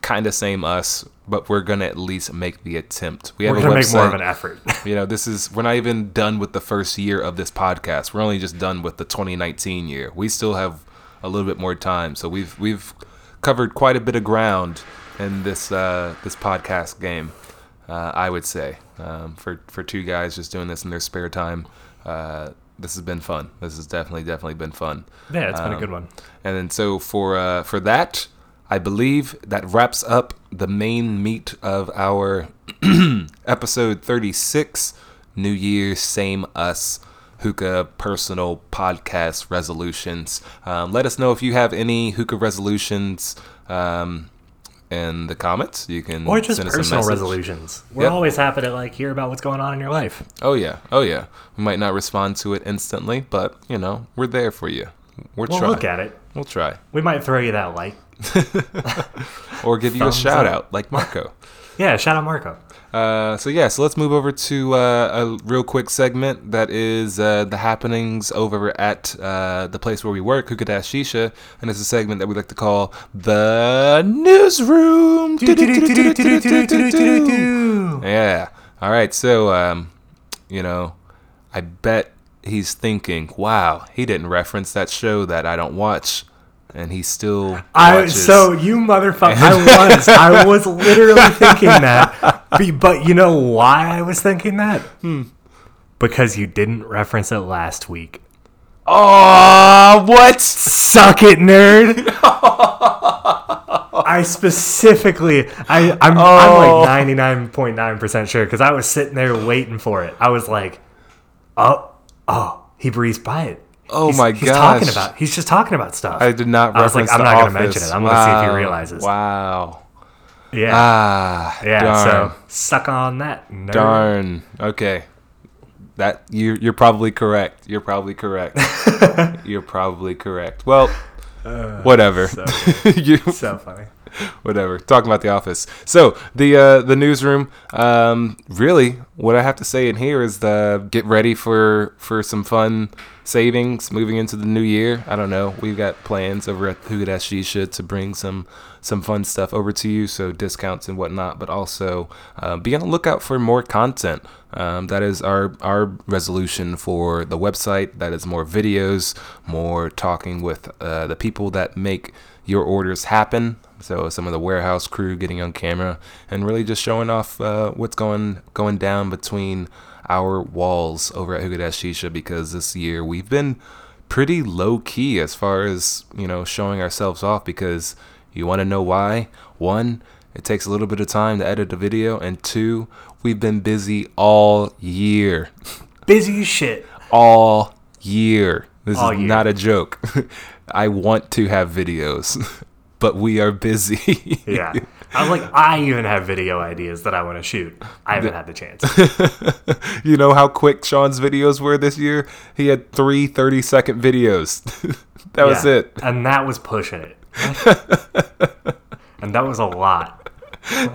kind of same us, but we're gonna at least make the attempt. We have we're gonna make more of an effort. You know, this is we're not even done with the first year of this podcast. We're only just done with the 2019 year. We still have a little bit more time, so we've we've covered quite a bit of ground in this uh, this podcast game. Uh, I would say um, for for two guys just doing this in their spare time, uh, this has been fun. This has definitely definitely been fun. yeah, it's been a Um, good one. And then so for uh, for that, I believe that wraps up the main meat of our episode 36, New Year, same us. Hookah personal podcast resolutions. Um, let us know if you have any hookah resolutions um, in the comments. You can Or just send us a personal resolutions. We're Yep. always happy to like hear about what's going on in your life. Oh yeah, oh yeah. We might not respond to it instantly, but you know we're there for you. We're We'll trying. look at it. We'll try. We might throw you that like. or give you a shout up. out like Marco. Yeah, shout out Marco. Uh, so yeah, so let's move over to uh, a real quick segment that is uh, the happenings over at uh, the place where we work, Hookah Dash Shisha, and it's a segment that we like to call the newsroom. Yeah. All right. So, um, you know, I bet he's thinking, "Wow, he didn't reference that show that I don't watch." And he still I watches. so you motherfucker. I was I was literally thinking that, but you know why I was thinking that? Hmm. because you didn't reference it last week. Oh, what? Suck it, nerd. I specifically, I, I'm, Oh. I'm like 99.9% sure because I was sitting there waiting for it. I was like, oh, oh, he breezed by it. Oh He's- my he's talking about, he's just talking about stuff. I did not I was like, I'm not gonna mention it. I'm gonna see if he realizes. Wow. yeah. Ah, yeah. darn. So suck on that, nerd. Darn. Okay. That you you're probably correct. You're probably correct. you're probably correct. Well, whatever. so you So funny. whatever. Talking about the office. So the uh, the newsroom. Um, really, what I have to say in here is the get ready for for some fun savings moving into the new year. I don't know. We've got plans over at Hookah Shisha to bring some some fun stuff over to you, so discounts and whatnot. But also uh, be on the lookout for more content. Um, that is our our resolution for the website. That is more videos, more talking with uh, the people that make your orders happen. So some of the warehouse crew getting on camera and really just showing off uh, what's going going down between our walls over at Hookah Shisha because this year we've been pretty low key as far as you know showing ourselves off because you want to know why one it takes a little bit of time to edit a video and two we've been busy all year Busy as shit. all year. This All is year. not a joke. I want to have videos, but we are busy. Yeah. I was like, I even have video ideas that I want to shoot. I haven't had the chance. you know how quick Sean's videos were this year? He had three 30 second videos. that was it. And that was pushing it. and that was a lot.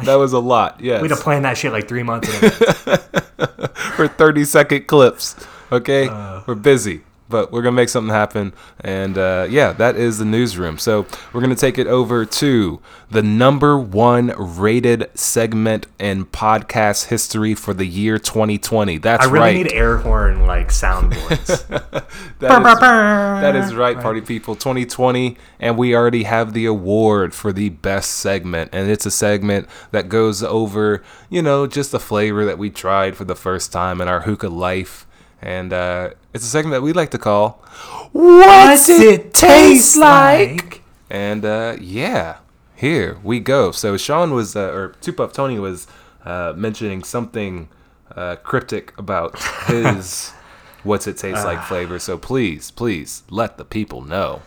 That was a lot. Yes. We'd have planned that shit like three months in advance. for 30 second clips. Okay, Uh. we're busy, but we're gonna make something happen. And uh, yeah, that is the newsroom. So we're gonna take it over to the number one rated segment in podcast history for the year 2020. That's right. I really right. need air horn like soundboards. That is, that is right, party people. 2020, and we already have the award for the best segment, and it's a segment that goes over, you know, just the flavor that we tried for the first time in our hookah life, and uh, it's a segment that we like to call "What's It Taste Like." And uh, yeah, here we go. So Sean was, uh, or Two Puff Tony was uh, mentioning something uh, cryptic about his what's it taste like flavor. So please, please let the people know.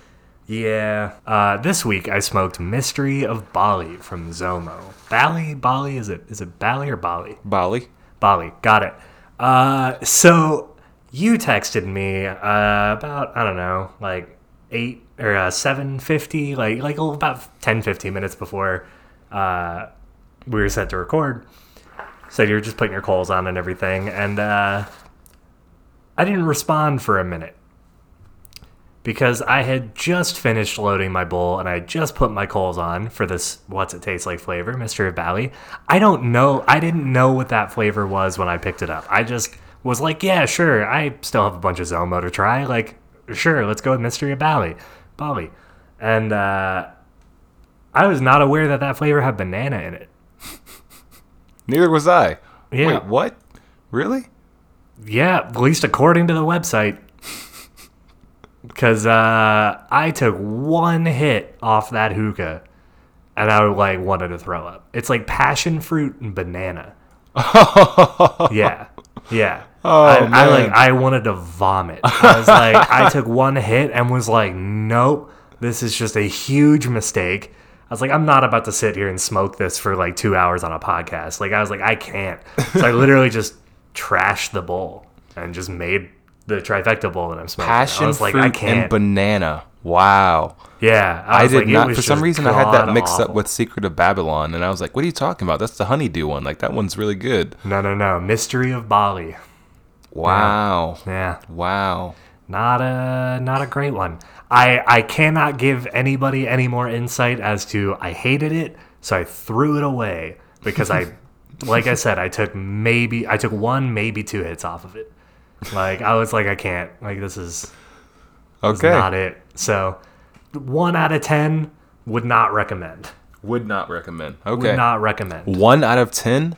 Yeah. Uh, this week I smoked Mystery of Bali from Zomo. Bali? Bali? Is it is it Bali or Bali? Bali. Bali. Got it. Uh, so you texted me uh, about I don't know, like eight or uh, seven fifty, like like about 10, 15 minutes before uh, we were set to record. Said you were just putting your coals on and everything, and uh, I didn't respond for a minute because I had just finished loading my bowl and I just put my coals on for this what's it taste like flavor, Mystery of Bali. I don't know, I didn't know what that flavor was when I picked it up. I just was like, yeah, sure, I still have a bunch of Zomo to try. Like, sure, let's go with Mystery of Bali. Bali. And uh, I was not aware that that flavor had banana in it. Neither was I. Yeah. Wait, what? Really? Yeah, at least according to the website. Because uh, I took one hit off that hookah, and I like wanted to throw up. It's like passion fruit and banana. yeah, yeah. Oh, I, I like I wanted to vomit. I was like, I took one hit and was like, nope, this is just a huge mistake. I was like, I'm not about to sit here and smoke this for like two hours on a podcast. Like, I was like, I can't. So I literally just trashed the bowl and just made the trifecta bowl that I'm smoking. Passion I was like, fruit I and can't. And banana. Wow. yeah, I, was did like, not. For some reason, I had that mixed up with Secret of Babylon, and I was like, "What are you talking about? That's the honeydew one. Like that one's really good." No, no, no. Mystery of Bali. Wow. Yeah. Wow. not a not a great one. I I cannot give anybody any more insight as to I hated it, so I threw it away because I like I said I took maybe I took one maybe two hits off of it. Like I was like I can't like this is, this is Okay. not it. So one out of ten would not recommend. Would not recommend. Okay. Would Okay. not recommend. One out of ten.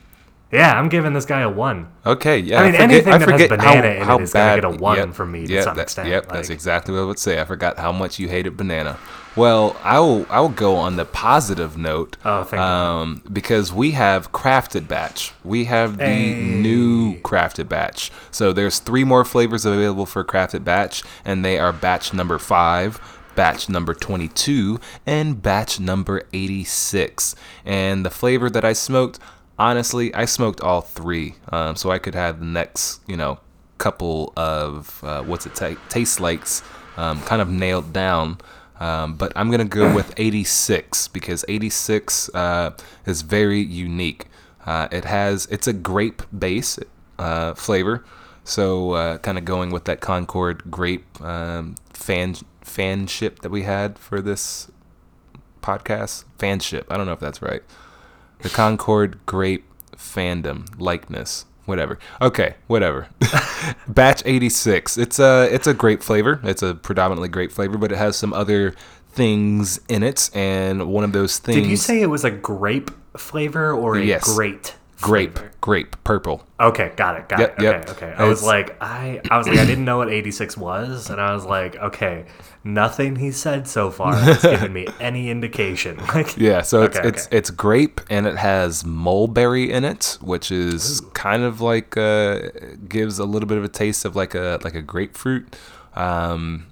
Yeah, I'm giving this guy a one. Okay, yeah. I mean, anything that has banana in it is gonna get a one yep, from me to yep, some that- extent, Yep, that's exactly what I would say. I forgot how much you hated banana. Well, I will. I will go on the positive note. Oh, thank you. um, Because we have crafted batch. We have the Hey. new crafted batch. So there's three more flavors available for crafted batch, and they are batch number five. Batch number 22 and batch number 86. And the flavor that I smoked, honestly, I smoked all three. Um, so I could have the next, you know, couple of uh, what's it ta- taste likes um, kind of nailed down. Um, but I'm gonna go with 86 because 86 uh, is very unique. Uh, it has it's a grape base uh, flavor, so uh, kind of going with that Concord grape um, fan fanship that we had for this podcast. Fanship, I don't know if that's right. The Concord grape fandom likeness whatever okay whatever batch 86 it's a it's a grape flavor it's a predominantly grape flavor but it has some other things in it and one of those things Did you say it was a grape flavor or a Yes. grape flavor? grape purple Okay, got it, got Yep, it. yep. Okay, okay. I was like, I, I was like, I didn't know what 86 was, and I was like, okay, nothing he said so far has given me any indication. Like, yeah so it's Okay, it's okay. it's grape and it has mulberry in it which is kind of like uh gives a little bit of a taste of like a like a grapefruit um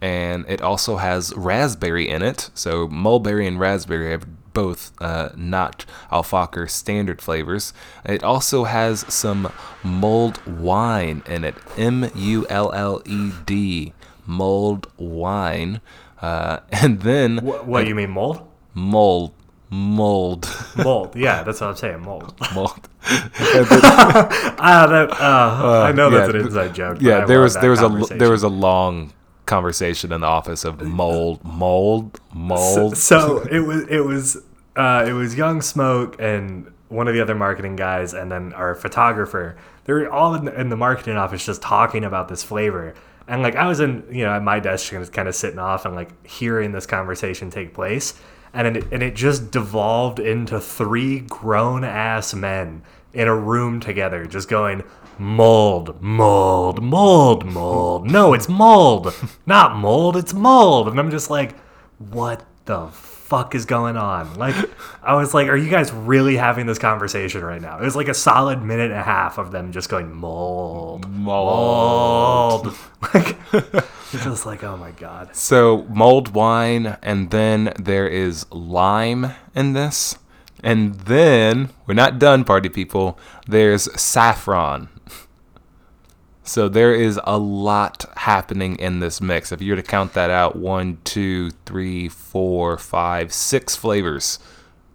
and it also has raspberry in it. So mulberry and raspberry have both uh, not Al Fakher standard flavors. It also has some mulled wine in it. M U L L E D, mulled wine. Uh, and then what, what you mean mold? mold, mold, Mold. Yeah, that's what I'm saying. Mold. mold. Ah, that. Uh, I know that's yeah, an inside joke. Yeah, there was there was a there was a long conversation in the office of mold, mold, mold. So it was it was uh, it was Young Smoke and one of the other marketing guys, and then our photographer. They were all in the, in the marketing office just talking about this flavor. And like I was in, you know, at my desk, just kind of sitting off and like hearing this conversation take place, and it, and it just devolved into three grown ass men in a room together, just going mold, mold, mold, mold. No, it's mold, not mold. It's mold. And I'm just like, what the fuck is going on? Like, I was like, are you guys really having this conversation right now? It was like a solid minute and a half of them just going mold, mold. Like, it's just like, oh my god. So mulled wine, and then there is lime in this, and then we're not done, party people. There's saffron. So there is a lot happening in this mix. If you were to count that out, one, two, three, four, five, six flavors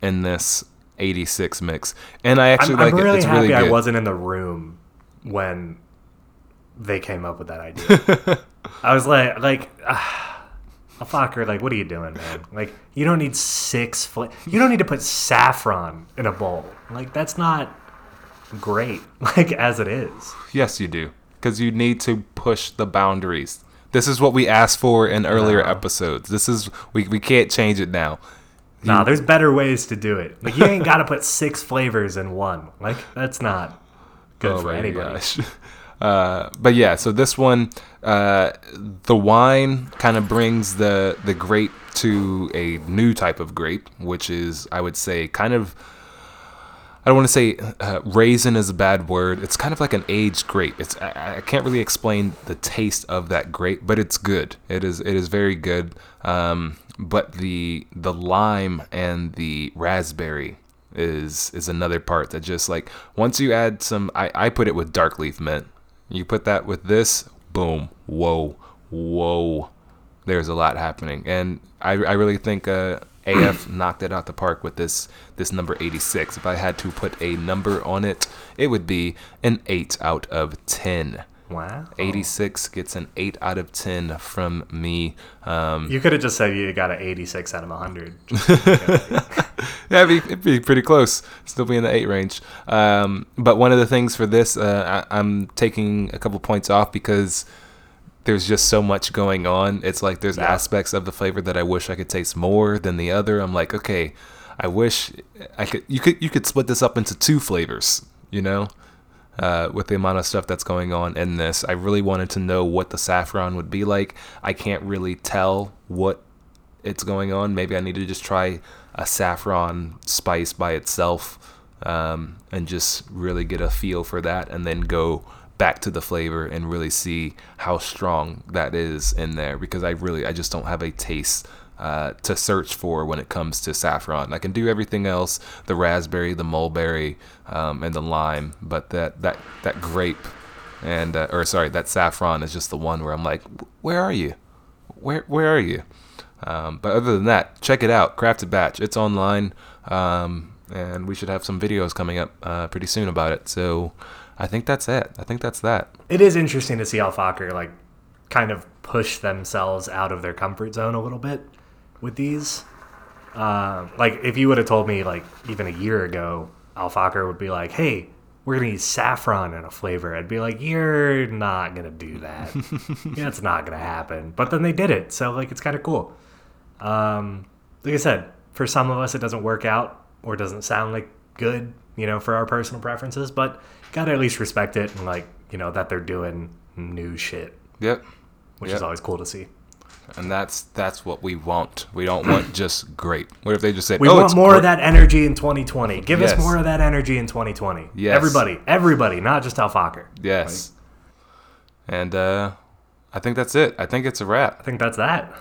in this 86 mix, and I actually I'm, like I'm it. really It's happy really good. I wasn't in the room when they came up with that idea. I was like, like, ah, a fucker. Like, what are you doing, man? Like, you don't need six. Fla- you don't need to put saffron in a bowl. Like, that's not great. Like, as it is. Yes, you do. Because you need to push the boundaries. This is what we asked for in earlier episodes. This is we, we can't change it now. Nah, there's better ways to do it. Like, you ain't got to put six flavors in one. Like, that's not good Oh for anybody. Uh, but yeah, so this one, uh, the wine kind of brings the the grape to a new type of grape, which is I would say kind of. I don't want to say uh, raisin is a bad word. It's kind of like an aged grape. It's I, I can't really explain the taste of that grape, but it's good. It is it is very good. Um, but the the lime and the raspberry is is another part that just like once you add some I, I put it with dark leaf mint. You put that with this, boom, whoa, whoa. There's a lot happening. And I, I really think uh, AF knocked it out the park with this this number 86. If I had to put a number on it, it would be an 8 out of 10. Wow. 86 gets an 8 out of 10 from me. Um, You could have just said you got an 86 out of 100. yeah, it'd be, it'd be pretty close. Still be in the eight range. Um, but one of the things for this, uh, I, I'm taking a couple points off because there's just so much going on. It's like there's Yeah. aspects of the flavor that I wish I could taste more than the other. I'm like, okay, I wish I could. You could you could split this up into two flavors. you know, uh, with the amount of stuff that's going on in this. I really wanted to know what the saffron would be like. I can't really tell what it's going on. Maybe I need to just try a saffron spice by itself um, and just really get a feel for that and then go back to the flavor and really see how strong that is in there because I really I just don't have a taste uh, to search for when it comes to saffron. I can do everything else, the raspberry, the mulberry, um, and the lime, but that that that grape and uh, or sorry, that saffron is just the one where I'm like, where are you? Where where are you? Um, but other than that, check it out, Crafted Batch. It's online, um, and we should have some videos coming up uh, pretty soon about it. So I think that's it. I think that's that. It is interesting to see how Fakher like kind of push themselves out of their comfort zone a little bit with these. Uh, like if you would have told me like even a year ago, Al Fakher would be like, "Hey, we're gonna use saffron in a flavor," I'd be like, "You're not gonna do that. it's not gonna happen." But then they did it, so like it's kind of cool. Um, like I said, for some of us, it doesn't work out or doesn't sound like good, you know, for our personal preferences. But gotta at least respect it and like you know that they're doing new shit, Yep. which Yep. is always cool to see. And that's that's what we want. We don't want just great. What if they just said, We "Oh, want more of that energy in 2020. Give Yes. us more of that energy in 2020. Yes. Everybody, everybody, not just Al Fakher. Yes. And uh, I think that's it. I think it's a wrap. I think that's that.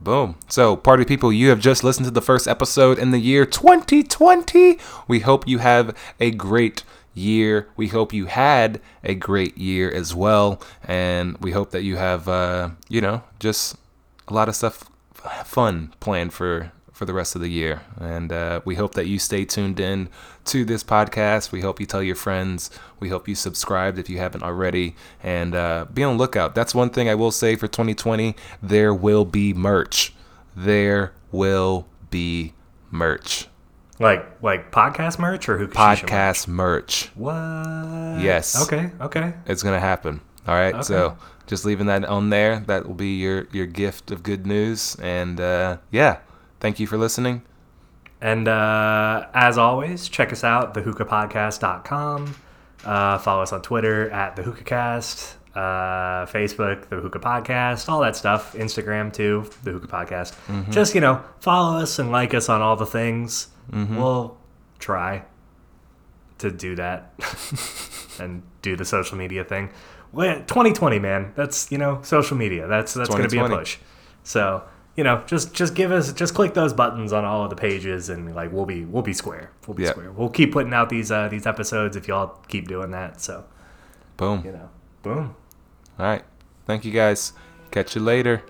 Boom. So, party people, you have just listened to the first episode in the year 2020. We hope you have a great year. We hope you had a great year as well. And we hope that you have, uh, you know, just a lot of stuff fun planned for. For the rest of the year. And uh, we hope that you stay tuned in to this podcast. We hope you tell your friends. We hope you subscribed if you haven't already. And uh, be on the lookout. That's one thing I will say for 2020 there will be merch. There will be merch. Like like podcast merch or who? Podcast merch. What? Yes. Okay. Okay. It's going to happen. All right. Okay. So just leaving that on there. That will be your, your gift of good news. And uh, yeah, thank you for listening. And uh, as always, check us out, thehookahpodcast.com. Uh, follow us on Twitter at the Hookahcast, uh, Facebook, the Hookah Podcast, all that stuff. Instagram too, the Hookah Podcast. Just you know, follow us and like us on all the things. We'll try to do that and do the social media thing. 2020, man. That's you know, social media. That's that's going to be a push. So you know, just just give us just click those buttons on all of the pages, and like we'll be we'll be square. We'll be Yeah. square. We'll keep putting out these uh, these episodes if y'all keep doing that. So Boom. you know, boom. All right. Thank you guys. Catch you later.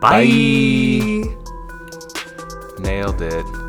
Bye. Nailed it.